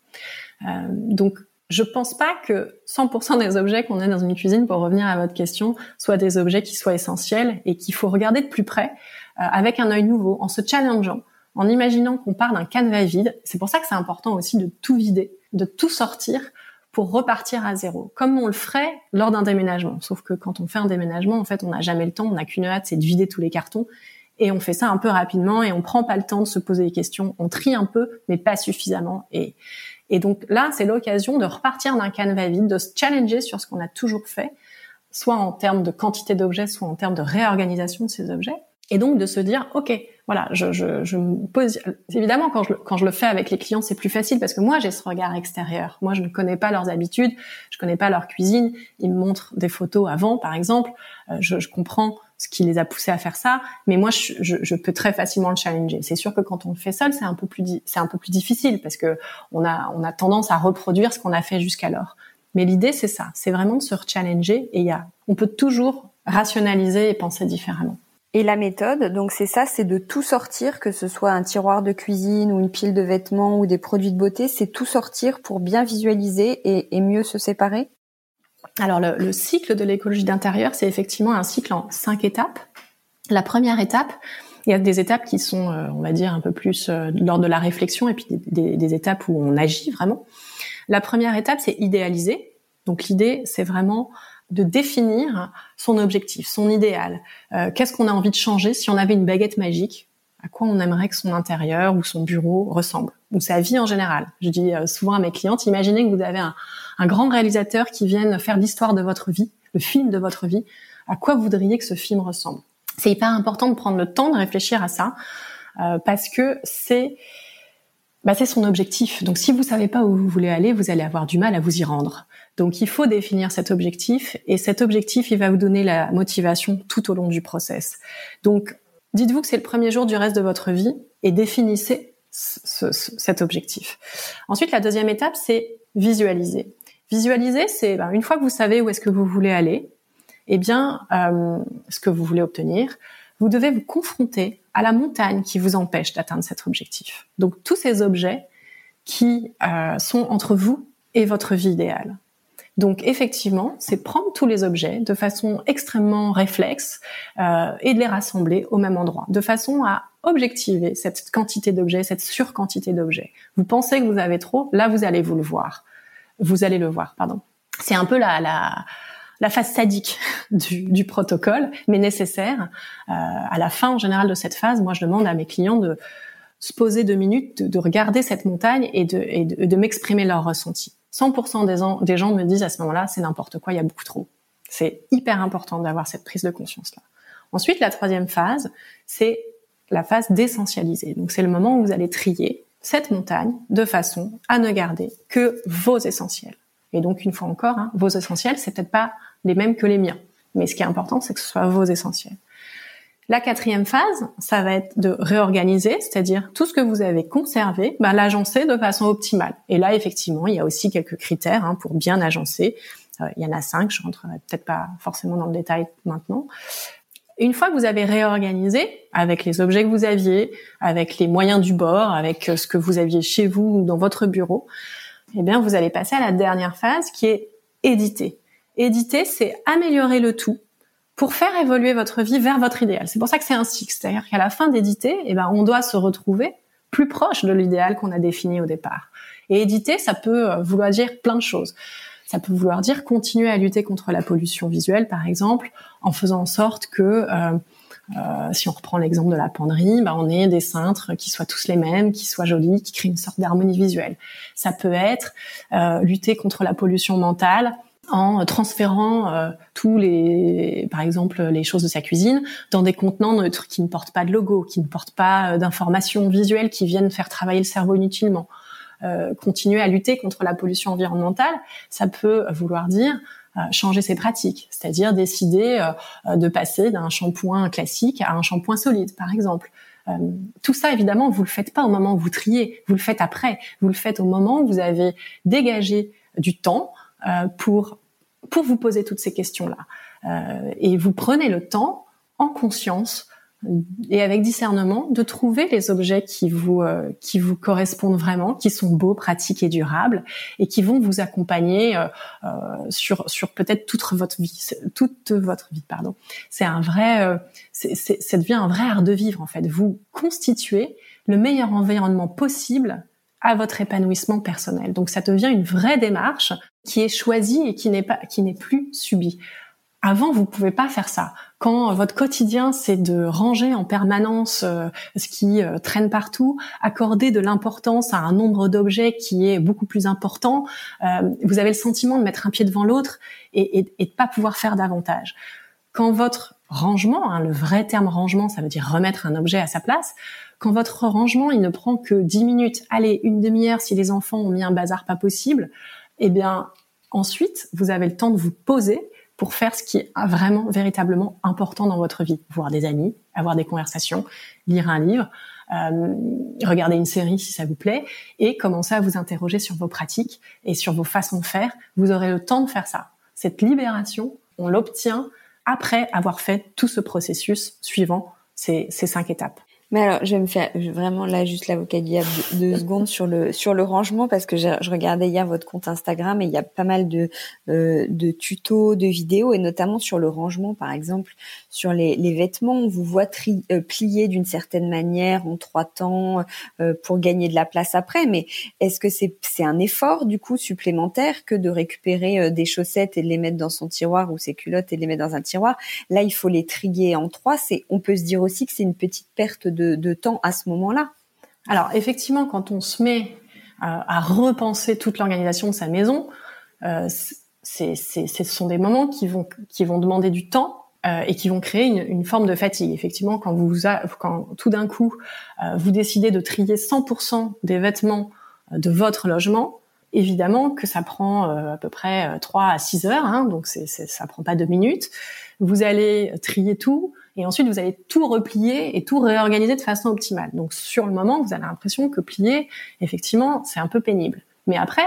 Speaker 2: Donc, je pense pas que 100% des objets qu'on a dans une cuisine, pour revenir à votre question, soient des objets qui soient essentiels et qu'il faut regarder de plus près euh, avec un œil nouveau, en se challengeant, en imaginant qu'on part d'un canevas vide. C'est pour ça que c'est important aussi de tout vider, de tout sortir pour repartir à zéro, comme on le ferait lors d'un déménagement. Sauf que quand on fait un déménagement, en fait, on n'a jamais le temps, on n'a qu'une hâte, c'est de vider tous les cartons. Et on fait ça un peu rapidement et on prend pas le temps de se poser des questions. On trie un peu, mais pas suffisamment. Et donc là, c'est l'occasion de repartir d'un canevas vide, de se challenger sur ce qu'on a toujours fait, soit en termes de quantité d'objets, soit en termes de réorganisation de ces objets. Et donc de se dire, ok, voilà, je, je, je me pose. Évidemment, quand je, quand je le fais avec les clients, c'est plus facile parce que moi j'ai ce regard extérieur. Moi, je ne connais pas leurs habitudes, je connais pas leur cuisine. Ils me montrent des photos avant, par exemple. Euh, je, je, comprends ce qui les a poussés à faire ça, mais moi, je, je peux très facilement le challenger. C'est sûr que quand on le fait seul, c'est un peu plus c'est un peu plus difficile parce que on a on a tendance à reproduire ce qu'on a fait jusqu'alors. Mais l'idée, c'est ça, c'est vraiment de se challenger et il y a, on peut toujours rationaliser et penser différemment.
Speaker 1: Et la méthode, donc c'est ça, c'est de tout sortir, que ce soit un tiroir de cuisine ou une pile de vêtements ou des produits de beauté, c'est tout sortir pour bien visualiser et, mieux se séparer?
Speaker 2: Alors le, cycle de l'écologie d'intérieur, c'est effectivement un cycle en cinq étapes. La première étape, il y a des étapes qui sont, euh, on va dire, un peu plus euh, lors de la réflexion et puis des, des étapes où on agit vraiment. La première étape, c'est idéaliser. Donc l'idée, c'est vraiment de définir son objectif, son idéal. Euh, qu'est-ce qu'on a envie de changer si on avait une baguette magique? À quoi on aimerait que son intérieur ou son bureau ressemble Ou sa vie en général. Je dis euh, souvent à mes clientes, imaginez que vous avez un, grand réalisateur qui vienne faire l'histoire de votre vie, le film de votre vie. À quoi vous voudriez que ce film ressemble? C'est hyper important de prendre le temps de réfléchir à ça euh, parce que c'est bah, c'est son objectif. Donc si vous savez pas où vous voulez aller, vous allez avoir du mal à vous y rendre. Donc il faut définir cet objectif et cet objectif, il va vous donner la motivation tout au long du process. Donc dites-vous que c'est le premier jour du reste de votre vie et définissez cet objectif. Ensuite, la deuxième étape, c'est visualiser. Visualiser, c'est ben, une fois que vous savez où est-ce que vous voulez aller, eh bien, euh, ce que vous voulez obtenir, vous devez vous confronter à la montagne qui vous empêche d'atteindre cet objectif. Donc tous ces objets qui euh, sont entre vous et votre vie idéale. Donc effectivement, c'est prendre tous les objets de façon extrêmement réflexe euh, et de les rassembler au même endroit, de façon à objectiver cette quantité d'objets, cette surquantité d'objets. Vous pensez que vous avez trop, là vous allez vous le voir. Vous allez le voir, pardon. C'est un peu la, la, phase sadique du, protocole, mais nécessaire. Euh, à la fin, en général, de cette phase, moi je demande à mes clients de se poser deux minutes, de, regarder cette montagne et de, et de, de m'exprimer leur ressenti. 100% des, gens me disent à ce moment-là, c'est n'importe quoi, il y a beaucoup trop. C'est hyper important d'avoir cette prise de conscience-là. Ensuite, la troisième phase, c'est la phase d'essentialiser. Donc, c'est le moment où vous allez trier cette montagne de façon à ne garder que vos essentiels. Et donc, une fois encore, hein, vos essentiels, c'est peut-être pas les mêmes que les miens. Mais ce qui est important, c'est que ce soit vos essentiels. La quatrième phase, ça va être de réorganiser, c'est-à-dire tout ce que vous avez conservé, bah, l'agencer de façon optimale. Et là, effectivement, il y a aussi quelques critères hein, pour bien agencer. Euh, il y en a cinq, je rentrerai peut-être pas forcément dans le détail maintenant. Une fois que vous avez réorganisé avec les objets que vous aviez, avec les moyens du bord, avec euh, ce que vous aviez chez vous ou dans votre bureau, eh bien, vous allez passer à la dernière phase qui est éditer. Éditer, c'est améliorer le tout pour faire évoluer votre vie vers votre idéal. C'est pour ça que c'est un cycle. C'est-à-dire qu'à la fin d'éditer, eh ben, on doit se retrouver plus proche de l'idéal qu'on a défini au départ. Et éditer, ça peut euh, vouloir dire plein de choses. Ça peut vouloir dire continuer à lutter contre la pollution visuelle, par exemple, en faisant en sorte que, euh, euh, si on reprend l'exemple de la penderie, bah, on ait des cintres qui soient tous les mêmes, qui soient jolis, qui créent une sorte d'harmonie visuelle. Ça peut être euh, lutter contre la pollution mentale en transférant euh, tous les, par exemple, les choses de sa cuisine dans des contenants neutres qui ne portent pas de logo, qui ne portent pas euh, d'informations visuelles qui viennent faire travailler le cerveau inutilement. Euh, continuer à lutter contre la pollution environnementale, ça peut vouloir dire changer ses pratiques, c'est-à-dire décider de passer d'un shampoing classique à un shampoing solide, par exemple. tout ça, évidemment, vous le faites pas au moment où vous triez, vous le faites après. Vous le faites au moment où vous avez dégagé du temps pour pour vous poser toutes ces questions-là. et vous prenez le temps, en conscience, et avec discernement de trouver les objets qui vous euh, qui vous correspondent vraiment, qui sont beaux, pratiques et durables et qui vont vous accompagner euh, euh sur sur peut-être toute votre vie toute votre vie pardon. C'est un vrai euh, c'est ça devient un vrai art de vivre en fait. Vous constituez le meilleur environnement possible à votre épanouissement personnel. Donc ça devient une vraie démarche qui est choisie et qui n'est pas qui n'est plus subie. Avant, vous pouvez pas faire ça. Quand votre quotidien, c'est de ranger en permanence euh, ce qui euh, traîne partout, accorder de l'importance à un nombre d'objets qui est beaucoup plus important, euh, vous avez le sentiment de mettre un pied devant l'autre et, et, et de pas pouvoir faire davantage. Quand votre rangement, hein, le vrai terme rangement, ça veut dire remettre un objet à sa place, quand votre rangement, il ne prend que 10 minutes, allez, une demi-heure si les enfants ont mis un bazar pas possible, eh bien, ensuite, vous avez le temps de vous poser pour faire ce qui est vraiment véritablement important dans votre vie. Voir des amis, avoir des conversations, lire un livre, euh, regarder une série si ça vous plaît, et commencer à vous interroger sur vos pratiques et sur vos façons de faire. Vous aurez le temps de faire ça. Cette libération, on l'obtient après avoir fait tout ce processus suivant ces, ces cinq étapes.
Speaker 1: Mais alors, je vais me faire vraiment là juste l'avocat diable deux secondes sur le sur le rangement parce que je, regardais hier votre compte Instagram et il y a pas mal de euh, de tutos, de vidéos et notamment sur le rangement, par exemple sur les, les vêtements, on vous voit tri, euh, plier d'une certaine manière en trois temps euh, pour gagner de la place après. Mais est-ce que c'est un effort du coup supplémentaire que de récupérer euh, des chaussettes et de les mettre dans son tiroir ou ses culottes et de les mettre dans un tiroir? Là, il faut les trier en trois. C'est on peut se dire aussi que c'est une petite perte de de, temps à ce moment-là.
Speaker 2: Alors effectivement, quand on se met à, repenser toute l'organisation de sa maison, euh, ce sont des moments qui vont, qui vont demander du temps euh, et qui vont créer une, forme de fatigue. Effectivement, quand vous, quand tout d'un coup euh, vous décidez de trier 100% des vêtements de votre logement, évidemment que ça prend à peu près 3 à 6 heures, hein, donc c'est, ça prend pas deux minutes. Vous allez trier tout, et ensuite vous allez tout replier et tout réorganiser de façon optimale. Donc sur le moment, vous avez l'impression que plier, effectivement, c'est un peu pénible. Mais après,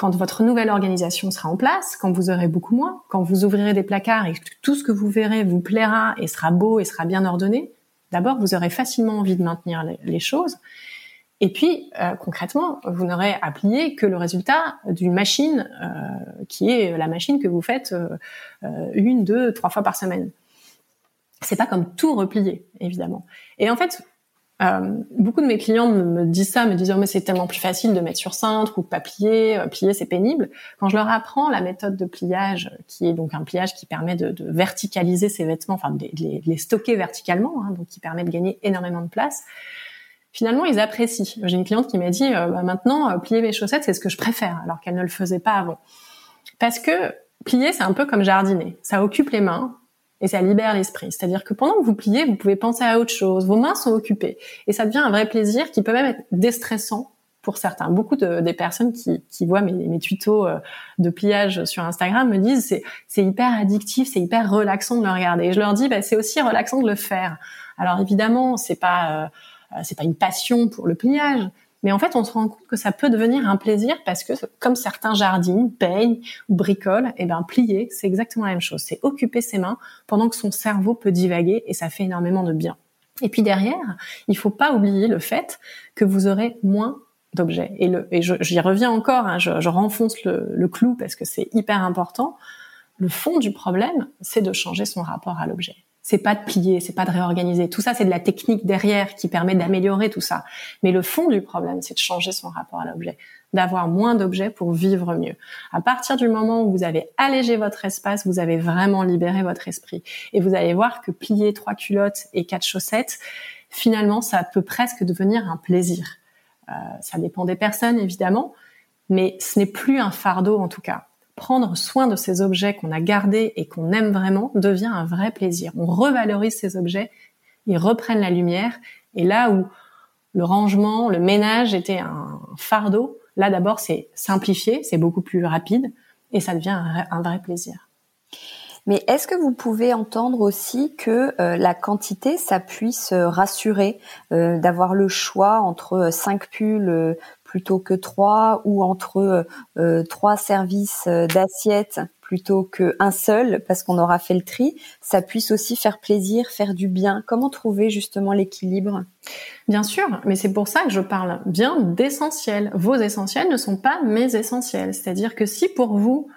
Speaker 2: quand votre nouvelle organisation sera en place, quand vous aurez beaucoup moins, quand vous ouvrirez des placards et que tout ce que vous verrez vous plaira et sera beau et sera bien ordonné, d'abord vous aurez facilement envie de maintenir les, choses. Et puis, euh, concrètement, vous n'aurez à plier que le résultat d'une machine euh, qui est la machine que vous faites euh, une, deux, trois fois par semaine c'est pas comme tout replier, évidemment. Et en fait, euh, beaucoup de mes clients me, disent ça, me disent oh, mais c'est tellement plus facile de mettre sur cintre ou de pas plier, euh, plier c'est pénible. Quand je leur apprends la méthode de pliage, qui est donc un pliage qui permet de, de verticaliser ces vêtements, enfin de les, les stocker verticalement, hein, donc qui permet de gagner énormément de place. Finalement, ils apprécient. J'ai une cliente qui m'a dit euh, bah, maintenant plier mes chaussettes c'est ce que je préfère, alors qu'elle ne le faisait pas avant, parce que plier c'est un peu comme jardiner, ça occupe les mains, et ça libère l'esprit. C'est-à-dire que pendant que vous pliez, vous pouvez penser à autre chose. Vos mains sont occupées et ça devient un vrai plaisir qui peut même être déstressant pour certains. Beaucoup de, des personnes qui, qui voient mes, mes tutos euh, de pliage sur Instagram me disent c'est c'est hyper addictif, c'est hyper relaxant de le regarder. Et je leur dis bah, c'est aussi relaxant de le faire. Alors évidemment c'est pas euh, c'est pas une passion pour le pliage, mais en fait, on se rend compte que ça peut devenir un plaisir parce que, comme certains jardinent, peignent ou bricolent, et eh ben plier, c'est exactement la même chose. C'est occuper ses mains pendant que son cerveau peut divaguer et ça fait énormément de bien. Et puis derrière, il faut pas oublier le fait que vous aurez moins d'objets. Et, le, et j'y reviens encore, hein, je, renfonce le clou parce que c'est hyper important. Le fond du problème, c'est de changer son rapport à l'objet c'est pas de plier, c'est pas de réorganiser. Tout ça, c'est de la technique derrière qui permet d'améliorer tout ça. Mais le fond du problème, c'est de changer son rapport à l'objet, d'avoir moins d'objets pour vivre mieux. À partir du moment où vous avez allégé votre espace, vous avez vraiment libéré votre esprit. Et vous allez voir que plier trois culottes et quatre chaussettes, finalement, ça peut presque devenir un plaisir. Euh, ça dépend des personnes, évidemment, mais ce n'est plus un fardeau en tout cas prendre soin de ces objets qu'on a gardés et qu'on aime vraiment devient un vrai plaisir. On revalorise ces objets, ils reprennent la lumière, et là où le rangement, le ménage était un fardeau, là d'abord c'est simplifié, c'est beaucoup plus rapide, et ça devient un, vrai plaisir.
Speaker 1: Mais est-ce que vous pouvez entendre aussi que euh, la quantité, ça puisse euh, rassurer, euh, d'avoir le choix entre cinq pulls plutôt que trois ou entre trois services d'assiettes plutôt qu'un seul parce qu'on aura fait le tri, ça puisse aussi faire plaisir, faire du bien. Comment trouver justement l'équilibre?
Speaker 2: Bien sûr, mais c'est pour ça que je parle bien d'essentiels. Vos essentiels ne sont pas mes essentiels. C'est-à-dire que si pour vous,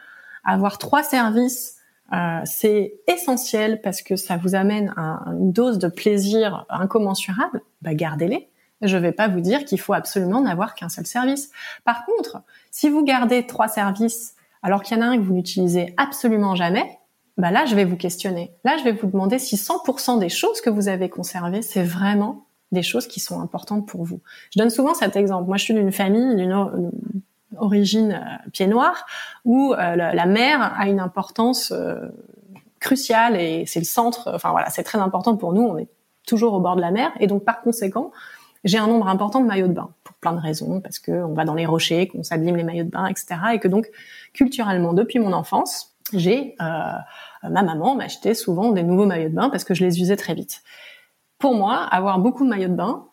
Speaker 2: avoir trois services euh, c'est essentiel parce que ça vous amène une dose de plaisir incommensurable, bah gardez-les. Je ne vais pas vous dire qu'il faut absolument n'avoir qu'un seul service. Par contre, si vous gardez trois services alors qu'il y en a un que vous n'utilisez absolument jamais, bah là, je vais vous questionner. Là, je vais vous demander si 100% des choses que vous avez conservées, c'est vraiment des choses qui sont importantes pour vous. Je donne souvent cet exemple. Moi, je suis d'une famille, d'une origine euh, pied noir, où euh, la, mer a une importance euh, cruciale et c'est le centre. Enfin voilà, c'est très important pour nous. On est toujours au bord de la mer et donc par conséquent, j'ai un nombre important de maillots de bain pour plein de raisons, parce que on va dans les rochers, qu'on s'abîme les maillots de bain, etc. Et que donc culturellement, depuis mon enfance, j'ai ma maman m'achetait souvent des nouveaux maillots de bain parce que je les usais très vite. Pour moi, avoir beaucoup de maillots de bain,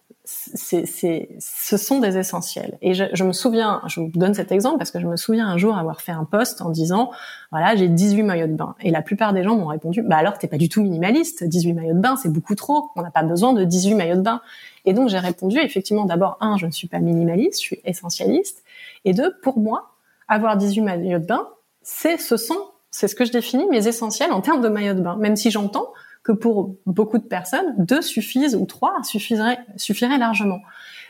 Speaker 2: c'est, ce sont des essentiels. Et je, je, me souviens, je vous donne cet exemple parce que je me souviens un jour avoir fait un post en disant, voilà, j'ai 18 maillots de bain. Et la plupart des gens m'ont répondu, bah alors t'es pas du tout minimaliste, 18 maillots de bain, c'est beaucoup trop, on n'a pas besoin de 18 maillots de bain. Et donc j'ai répondu, effectivement, d'abord, un, je ne suis pas minimaliste, je suis essentialiste. Et deux, pour moi, avoir 18 maillots de bain, c'est, ce sont, c'est ce que je définis mes essentiels en termes de maillots de bain. Même si j'entends que pour beaucoup de personnes, deux suffisent ou trois suffiraient, suffiraient largement.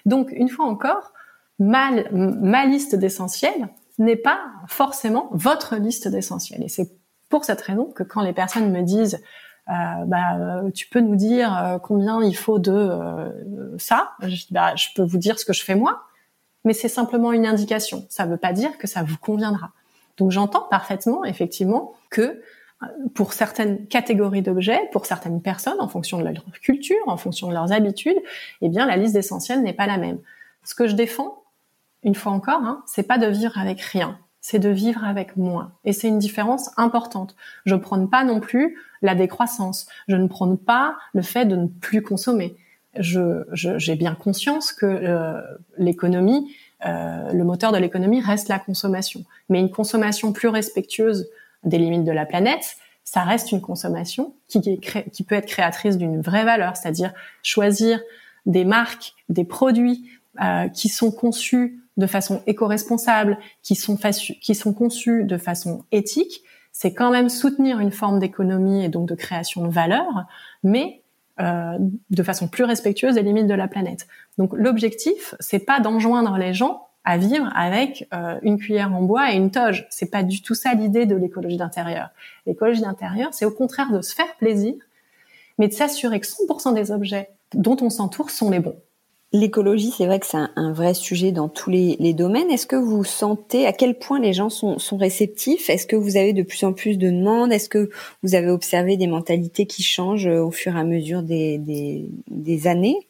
Speaker 2: Donc, une fois encore, ma, liste d'essentiels n'est pas forcément votre liste d'essentiels. Et c'est pour cette raison que quand les personnes me disent euh, bah, tu peux nous dire euh, combien il faut de euh, ça bah, je peux vous dire ce que je fais moi, mais c'est simplement une indication. Ça ne veut pas dire que ça vous conviendra. Donc j'entends parfaitement effectivement que pour certaines catégories d'objets, pour certaines personnes, en fonction de leur culture, en fonction de leurs habitudes, eh bien, la liste d'essentiels n'est pas la même. Ce que je défends, une fois encore, hein, c'est pas de vivre avec rien, c'est de vivre avec moins. Et c'est une différence importante. Je prône pas non plus la décroissance. Je ne prône pas le fait de ne plus consommer. Je, j'ai bien conscience que euh, l'économie, euh, le moteur de l'économie reste la consommation, mais une consommation plus respectueuse des limites de la planète, ça reste une consommation qui, peut être créatrice d'une vraie valeur, c'est-à-dire choisir des marques, des produits euh, qui sont conçus de façon éco-responsable, qui sont, qui sont conçus de façon éthique, c'est quand même soutenir une forme d'économie et donc de création de valeur, mais euh, de façon plus respectueuse des limites de la planète. Donc l'objectif, c'est pas d'enjoindre les gens à vivre avec euh, une cuillère en bois et une toge. C'est pas du tout ça l'idée de l'écologie d'intérieur. L'écologie d'intérieur, c'est au contraire de se faire plaisir, mais de s'assurer que 100% des objets dont on s'entoure sont les bons.
Speaker 1: L'écologie, c'est vrai que c'est un, vrai sujet dans tous les, domaines. Est-ce que vous sentez à quel point les gens sont, réceptifs? Est-ce que vous avez de plus en plus de demandes? Est-ce que vous avez observé des mentalités qui changent au fur et à mesure des, des années?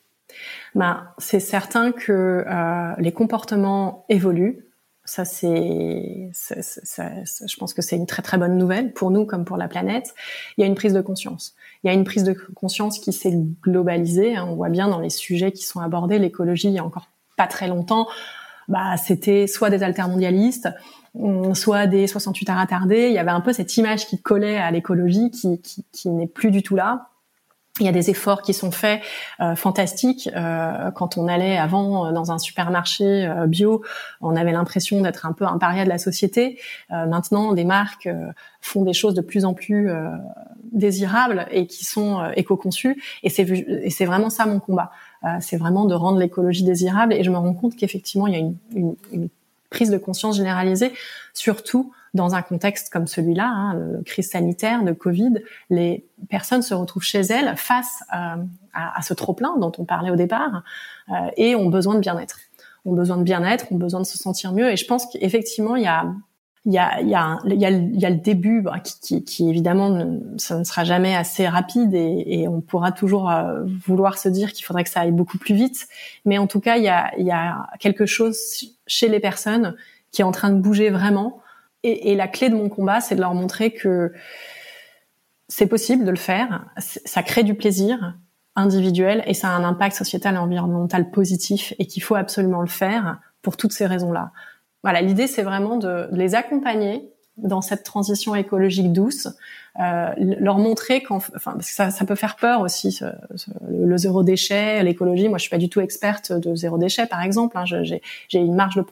Speaker 2: Ben, c'est certain que euh, les comportements évoluent. Ça, c'est, je pense que c'est une très très bonne nouvelle pour nous comme pour la planète. Il y a une prise de conscience. Il y a une prise de conscience qui s'est globalisée. Hein. On voit bien dans les sujets qui sont abordés, l'écologie, il y a encore pas très longtemps, bah, c'était soit des altermondialistes, hum, soit des 68 à attardés. Il y avait un peu cette image qui collait à l'écologie qui, qui, qui n'est plus du tout là. Il y a des efforts qui sont faits euh, fantastiques. Euh, quand on allait avant euh, dans un supermarché euh, bio, on avait l'impression d'être un peu un paria de la société. maintenant, des marques font des choses de plus en plus désirables et qui sont éco-conçues. Et c'est et c'est vraiment ça mon combat. c'est vraiment de rendre l'écologie désirable. Et je me rends compte qu'effectivement, il y a une, une, une prise de conscience généralisée, surtout dans un contexte comme celui-là, hein, crise sanitaire, de Covid, les personnes se retrouvent chez elles face euh, à, ce trop-plein dont on parlait au départ euh, et ont besoin de bien-être. Ont besoin de bien-être, ont besoin de se sentir mieux. Et je pense qu'effectivement, il y a il y a, il y, a, il y, a, le début bah, qui, qui, qui, évidemment ça ne sera jamais assez rapide et, et on pourra toujours euh, vouloir se dire qu'il faudrait que ça aille beaucoup plus vite mais en tout cas il y a, il y a quelque chose chez les personnes qui est en train de bouger vraiment et, la clé de mon combat, c'est de leur montrer que c'est possible de le faire. Ça crée du plaisir individuel et ça a un impact sociétal et environnemental positif et qu'il faut absolument le faire pour toutes ces raisons-là. Voilà, l'idée c'est vraiment de les accompagner dans cette transition écologique douce, euh, leur montrer qu'en, enfin, parce que ça, ça, peut faire peur aussi, ce, le zéro déchet, l'écologie. Moi, je suis pas du tout experte de zéro déchet, par exemple. Hein. J'ai, j'ai une marge de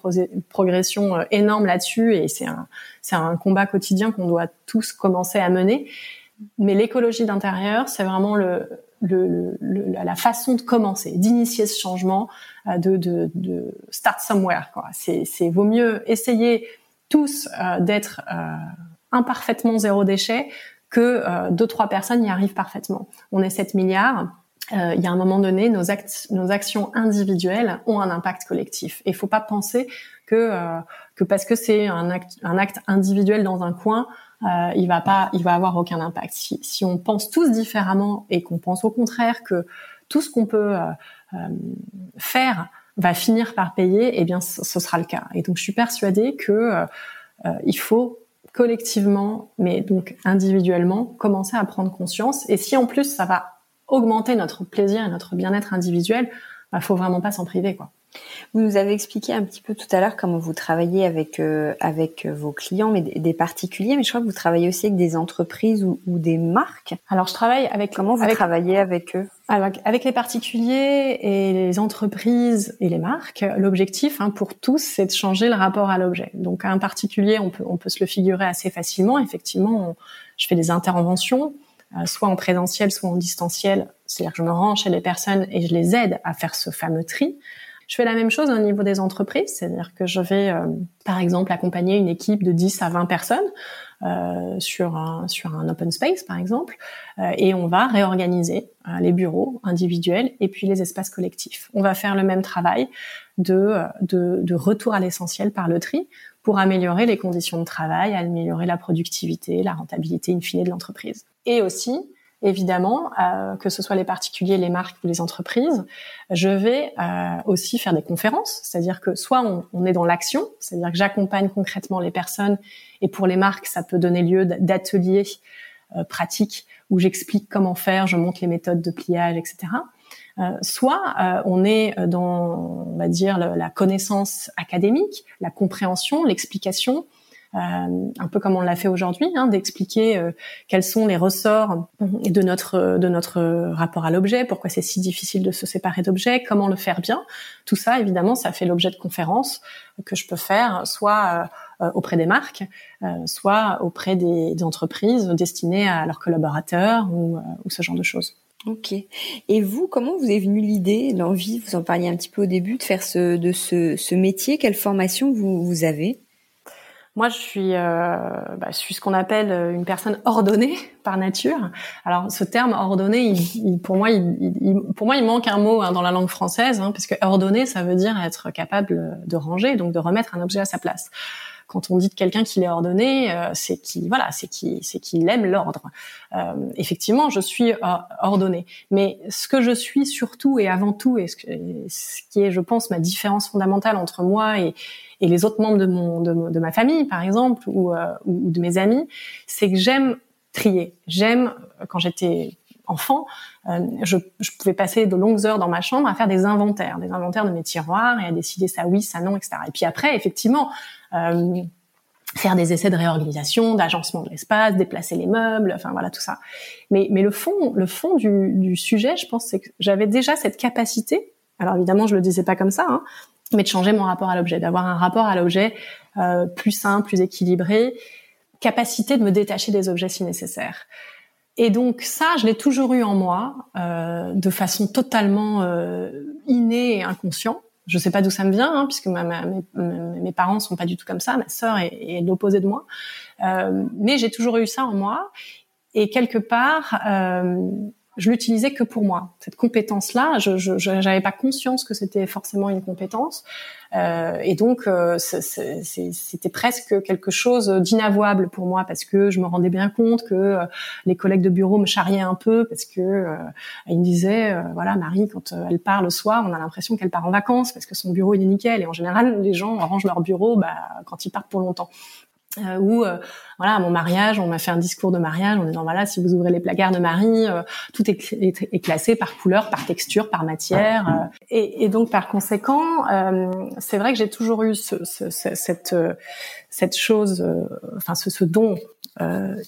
Speaker 2: progression euh, énorme là-dessus, et c'est un, c'est un combat quotidien qu'on doit tous commencer à mener. Mais l'écologie d'intérieur, c'est vraiment le, le, le, la façon de commencer, d'initier ce changement, euh, de, de, de start somewhere. Quoi. C'est, c'est vaut mieux essayer tous euh, d'être euh, imparfaitement zéro déchet que euh, deux trois personnes y arrivent parfaitement. On est 7 milliards. il y a un moment donné, nos, actes, nos actions individuelles ont un impact collectif. Et il faut pas penser que que parce que c'est un acte, un acte individuel dans un coin, euh, il va pas, il va avoir aucun impact. Si, si on pense tous différemment et qu'on pense au contraire que tout ce qu'on peut euh, faire va finir par payer, eh bien, ce, sera le cas. Et donc, je suis persuadée que euh, euh, il faut collectivement, mais donc individuellement, commencer à prendre conscience. Et si en plus ça va augmenter notre plaisir et notre bien-être individuel, bah, faut vraiment pas s'en priver, quoi.
Speaker 1: Vous nous avez expliqué un petit peu tout à l'heure comment vous travaillez avec euh, avec vos clients, mais des, particuliers. Mais je crois que vous travaillez aussi avec des entreprises ou, des marques.
Speaker 2: Alors je travaille avec
Speaker 1: comment vous travaillez avec eux?
Speaker 2: Avec, avec, les particuliers et les entreprises et les marques. L'objectif hein, pour tous, c'est de changer le rapport à l'objet. Donc un particulier, on peut on peut se le figurer assez facilement. Effectivement, je fais des interventions. Euh, soit en présentiel, soit en distanciel. C'est-à-dire que je me rends chez les personnes et je les aide à faire ce fameux tri. Je fais la même chose au niveau des entreprises, c'est-à-dire que je vais, euh, par exemple, accompagner une équipe de 10 à 20 personnes euh, sur un sur un open space, par exemple, euh, et on va réorganiser euh, les bureaux individuels et puis les espaces collectifs. On va faire le même travail de de, de retour à l'essentiel par le tri pour améliorer les conditions de travail, améliorer la productivité, la rentabilité in fine de l'entreprise. Et aussi évidemment, euh, que ce soit les particuliers, les marques ou les entreprises, je vais euh, aussi faire des conférences, c'est-à-dire que soit on, on est dans l'action, c'est-à-dire que j'accompagne concrètement les personnes, et pour les marques, ça peut donner lieu d'ateliers euh, pratiques où j'explique comment faire, je montre les méthodes de pliage, etc. Euh, soit euh, on est dans, on va dire, la connaissance académique, la compréhension, l'explication, un peu comme on l'a fait aujourd'hui, hein, d'expliquer euh, quels sont les ressorts de notre de notre rapport à l'objet, pourquoi c'est si difficile de se séparer d'objets, comment le faire bien. Tout ça, évidemment, ça fait l'objet de conférences que je peux faire, soit euh, auprès des marques, soit auprès des, entreprises destinées à leurs collaborateurs ou, ou ce genre de choses.
Speaker 1: Ok. Et vous, comment vous est venue l'idée, l'envie, vous en parliez un petit peu au début, de faire ce, de ce, ce métier? Quelle formation vous, vous avez?
Speaker 2: Moi, je suis, euh, bah, je suis ce qu'on appelle euh, une personne ordonnée par nature. Alors, ce terme ordonné, il, pour moi, il, pour moi, il manque un mot hein, dans la langue française, hein, parce que ordonné, ça veut dire être capable de ranger, donc de remettre un objet à sa place quand on dit de quelqu'un qu'il est ordonné, euh, c'est qu'il voilà, c'est qu'il c'est qu'il aime l'ordre. Euh, effectivement, je suis euh, ordonné, mais ce que je suis surtout et avant tout, et ce, qui est, je pense, ma différence fondamentale entre moi et, et les autres membres de mon de, ma famille, par exemple, ou, ou de mes amis, c'est que j'aime trier. J'aime quand j'étais enfant, euh, je, je, pouvais passer de longues heures dans ma chambre à faire des inventaires, des inventaires de mes tiroirs et à décider ça oui, ça non, etc. Et puis après, effectivement, euh, faire des essais de réorganisation, d'agencement de l'espace, déplacer les meubles, enfin voilà tout ça. Mais, mais le fond, le fond du, du sujet, je pense, c'est que j'avais déjà cette capacité. Alors évidemment, je le disais pas comme ça, hein, mais de changer mon rapport à l'objet, d'avoir un rapport à l'objet euh, plus sain, plus équilibré, capacité de me détacher des objets si nécessaire. Et donc ça, je l'ai toujours eu en moi, euh, de façon totalement euh, innée et inconscient. Je sais pas d'où ça me vient, hein, puisque ma, mes, mes, parents sont pas du tout comme ça. Ma sœur est, est l'opposé de moi, euh, mais j'ai toujours eu ça en moi. Et quelque part, euh, je l'utilisais que pour moi. Cette compétence-là, je n'avais pas conscience que c'était forcément une compétence, euh, et donc euh, c'était presque quelque chose d'inavouable pour moi parce que je me rendais bien compte que euh, les collègues de bureau me charriaient un peu parce que euh, ils me disaient voilà Marie quand elle part le soir, on a l'impression qu'elle part en vacances parce que son bureau il est nickel et en général les gens rangent leur bureau bah, quand ils partent pour longtemps. Euh, où euh, voilà à mon mariage on m'a fait un discours de mariage en disant voilà si vous ouvrez les placards de Marie euh, tout est, est, classé par couleur par texture par matière et, et, donc par conséquent c'est vrai que j'ai toujours eu ce, ce, cette cette chose enfin ce, ce don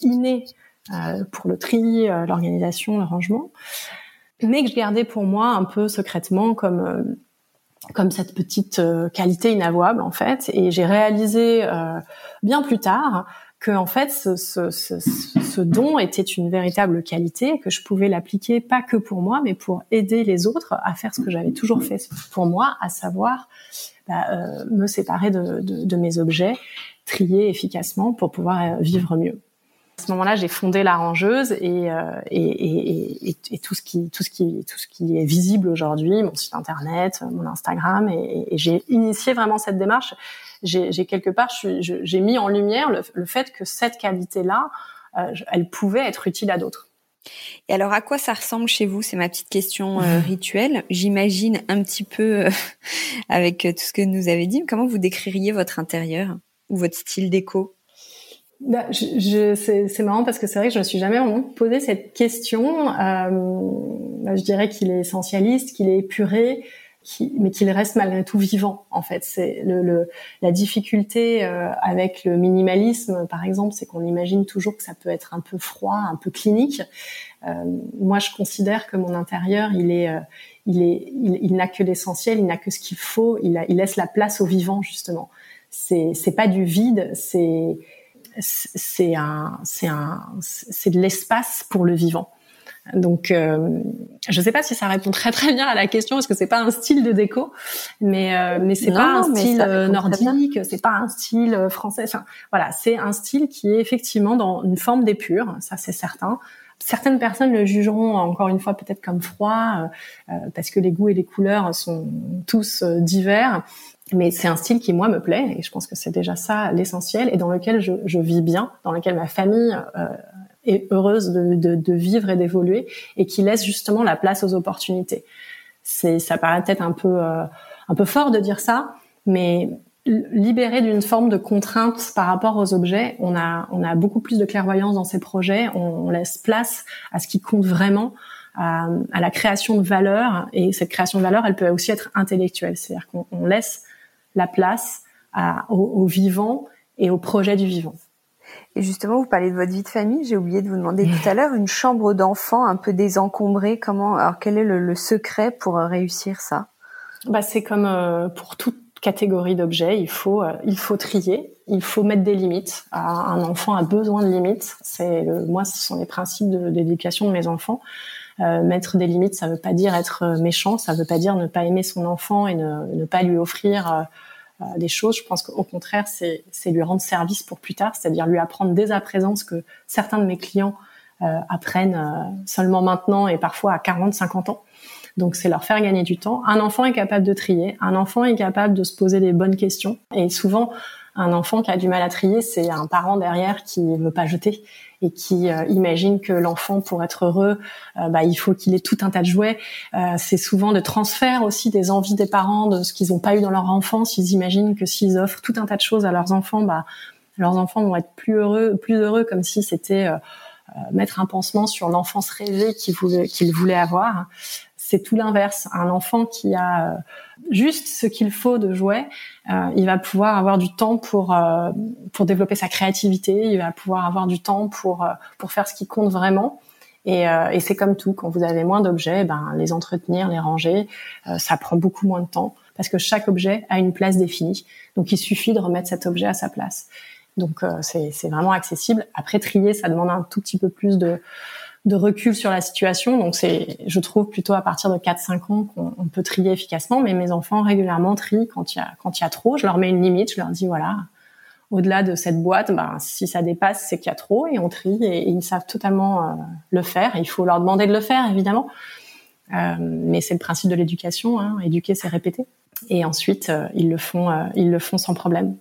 Speaker 2: inné pour le tri l'organisation le rangement mais que je gardais pour moi un peu secrètement comme comme cette petite euh, qualité inavouable en fait. Et j'ai réalisé euh, bien plus tard que en fait ce, ce, ce, ce, don était une véritable qualité, que je pouvais l'appliquer pas que pour moi, mais pour aider les autres à faire ce que j'avais toujours fait pour moi, à savoir bah, euh, me séparer de, de, de, mes objets, trier efficacement pour pouvoir vivre mieux. À ce moment-là, j'ai fondé la rangeuse et, euh, et, et, et, tout ce qui tout ce qui tout ce qui est visible aujourd'hui, mon site internet, mon Instagram, et, j'ai initié vraiment cette démarche. J'ai quelque part, j'ai mis en lumière le, fait que cette qualité-là, euh, elle pouvait être utile à d'autres.
Speaker 1: Et alors, à quoi ça ressemble chez vous? C'est ma petite question euh, rituelle. J'imagine un petit peu avec tout ce que nous avez dit. Comment vous décririez votre intérieur ou votre style déco?
Speaker 2: Bah, je, je c'est marrant parce que c'est vrai que je me suis jamais vraiment posé cette question. Euh, bah, je dirais qu'il est essentialiste, qu'il est épuré, qui, mais qu'il reste malgré tout vivant. En fait, c'est le, le, la difficulté euh, avec le minimalisme, par exemple, c'est qu'on imagine toujours que ça peut être un peu froid, un peu clinique. Euh, moi, je considère que mon intérieur, il est, euh, il est, il, n'a que l'essentiel, il n'a que ce qu'il faut. Il, il laisse la place au vivant justement. C'est, c'est pas du vide, c'est c'est un, c'est un, c'est de l'espace pour le vivant. Donc, euh, je ne sais pas si ça répond très très bien à la question parce que c'est pas un style de déco, mais euh, mais c'est pas un style euh, nordique, c'est pas un style euh, français. Enfin, voilà, c'est un style qui est effectivement dans une forme d'épure, ça c'est certain. Certaines personnes le jugeront encore une fois peut-être comme froid parce que les goûts et les couleurs sont tous divers mais c'est un style qui moi me plaît et je pense que c'est déjà ça l'essentiel et dans lequel je, je, vis bien, dans lequel ma famille euh, est heureuse de, de, de vivre et d'évoluer et qui laisse justement la place aux opportunités. C'est, ça paraît peut-être un peu euh, un peu fort de dire ça, mais libéré d'une forme de contrainte par rapport aux objets, on a on a beaucoup plus de clairvoyance dans ces projets, on, on laisse place à ce qui compte vraiment. À, à, la création de valeur et cette création de valeur elle peut aussi être intellectuelle c'est-à-dire qu'on laisse la place à, au, vivant et au projet du vivant.
Speaker 1: Et justement, vous parlez de votre vie de famille. J'ai oublié de vous demander tout à l'heure une chambre d'enfant un peu désencombrée. Comment Alors, quel est le, secret pour euh, réussir ça?
Speaker 2: Bah, c'est comme euh, pour toute catégorie d'objets. Il faut, euh, il faut trier. Il faut mettre des limites. Un enfant a besoin de limites. C'est moi, ce sont les principes d'éducation de, mes enfants. Mettre des limites, ça ne veut pas dire être méchant. Ça ne veut pas dire ne pas aimer son enfant et ne, ne pas lui offrir euh, des choses. Je pense qu'au contraire, c'est lui rendre service pour plus tard, c'est-à-dire lui apprendre dès à présent ce que certains de mes clients euh, apprennent euh, seulement maintenant et parfois à 40, 50 ans. Donc c'est leur faire gagner du temps. Un enfant est capable de trier, un enfant est capable de se poser les bonnes questions. Et souvent, un enfant qui a du mal à trier, c'est un parent derrière qui veut pas jeter et qui euh, imagine que l'enfant, pour être heureux, euh, bah, il faut qu'il ait tout un tas de jouets. Euh, c'est souvent de transfert aussi des envies des parents, de ce qu'ils n'ont pas eu dans leur enfance. Ils imaginent que s'ils offrent tout un tas de choses à leurs enfants, bah, leurs enfants vont être plus heureux, plus heureux, comme si c'était mettre un pansement sur l'enfance rêvée qu'ils voulaient avoir c'est tout l'inverse. Un enfant qui a euh, juste ce qu'il faut de jouets, euh, il va pouvoir avoir du temps pour euh, pour développer sa créativité, il va pouvoir avoir du temps pour pour faire ce qui compte vraiment. Et, et c'est comme tout, quand vous avez moins d'objets, ben les entretenir, les ranger, ça prend beaucoup moins de temps parce que chaque objet a une place définie. Donc il suffit de remettre cet objet à sa place. Donc c'est vraiment accessible. Après trier, ça demande un tout petit peu plus de de recul sur la situation. Donc c'est, je trouve plutôt à partir de 4-5 ans qu'on peut trier efficacement. Mais mes enfants régulièrement trient quand il y a quand il y a trop. Je leur mets une limite. Je leur dis voilà, au-delà de cette boîte, ben, si ça dépasse, c'est qu'il y a trop et on trie et, ils savent totalement euh, le faire. Il faut leur demander de le faire évidemment. Euh, mais c'est le principe de l'éducation. Hein. Éduquer, c'est répéter. Et ensuite, euh, ils le font, ils le font sans problème.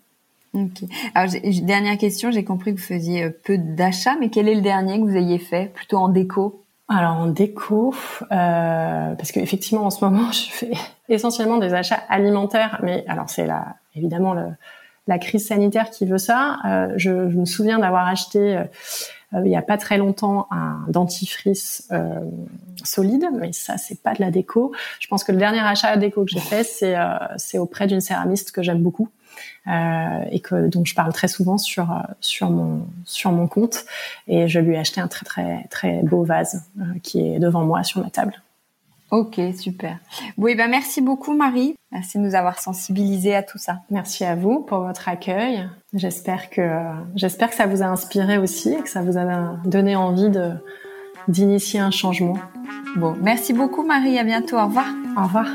Speaker 1: Ok. Alors, dernière question, j'ai compris que vous faisiez euh, peu d'achats, mais quel est le dernier que vous ayez fait, plutôt en déco?
Speaker 2: Alors en déco, euh, parce qu'effectivement en ce moment je fais essentiellement des achats alimentaires, mais alors c'est là évidemment la crise sanitaire qui veut ça. Euh, je, me souviens d'avoir acheté euh, il y a pas très longtemps un dentifrice solide, mais ça c'est pas de la déco. Je pense que le dernier achat de déco que j'ai fait, c'est auprès d'une céramiste que j'aime beaucoup. Euh, et que dont je parle très souvent sur sur mon sur mon compte et je lui ai acheté un très très très beau vase qui est devant moi sur ma table.
Speaker 1: Ok, super. Oui, ben merci beaucoup Marie. Merci de nous avoir sensibilisés à tout ça.
Speaker 2: Merci à vous pour votre accueil. J'espère que j'espère que ça vous a inspiré aussi et que ça vous a donné envie de d'initier un changement.
Speaker 1: Bon, merci beaucoup Marie. À bientôt. Au revoir.
Speaker 2: Au revoir.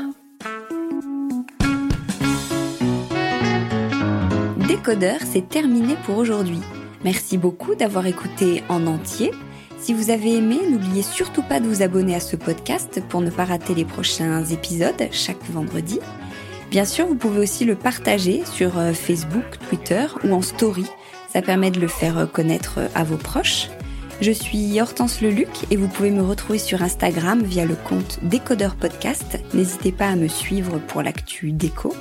Speaker 1: Décodeur, c'est terminé pour aujourd'hui. Merci beaucoup d'avoir écouté en entier. Si vous avez aimé, n'oubliez surtout pas de vous abonner à ce podcast pour ne pas rater les prochains épisodes chaque vendredi. Bien sûr, vous pouvez aussi le partager sur euh, Facebook, Twitter ou en story. Ça permet de le faire euh, connaître euh, à vos proches. Je suis Hortense Leluc et vous pouvez me retrouver sur Instagram via le compte Décodeur Podcast. N'hésitez pas à me suivre pour l'actu déco.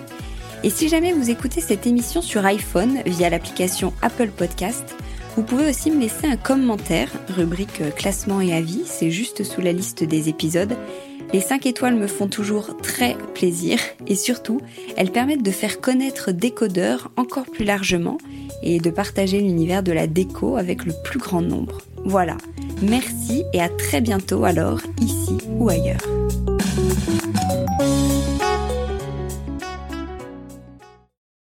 Speaker 1: Et si jamais vous écoutez cette émission sur iPhone via l'application Apple Podcast, vous pouvez aussi me laisser un commentaire, rubrique euh, classement et avis, c'est juste sous la liste des épisodes. Les 5 étoiles me font toujours très plaisir et surtout, elles permettent de faire connaître Décodeur encore plus largement et de partager l'univers de la déco avec le plus grand nombre. Voilà, merci et à très bientôt alors, ici ou ailleurs.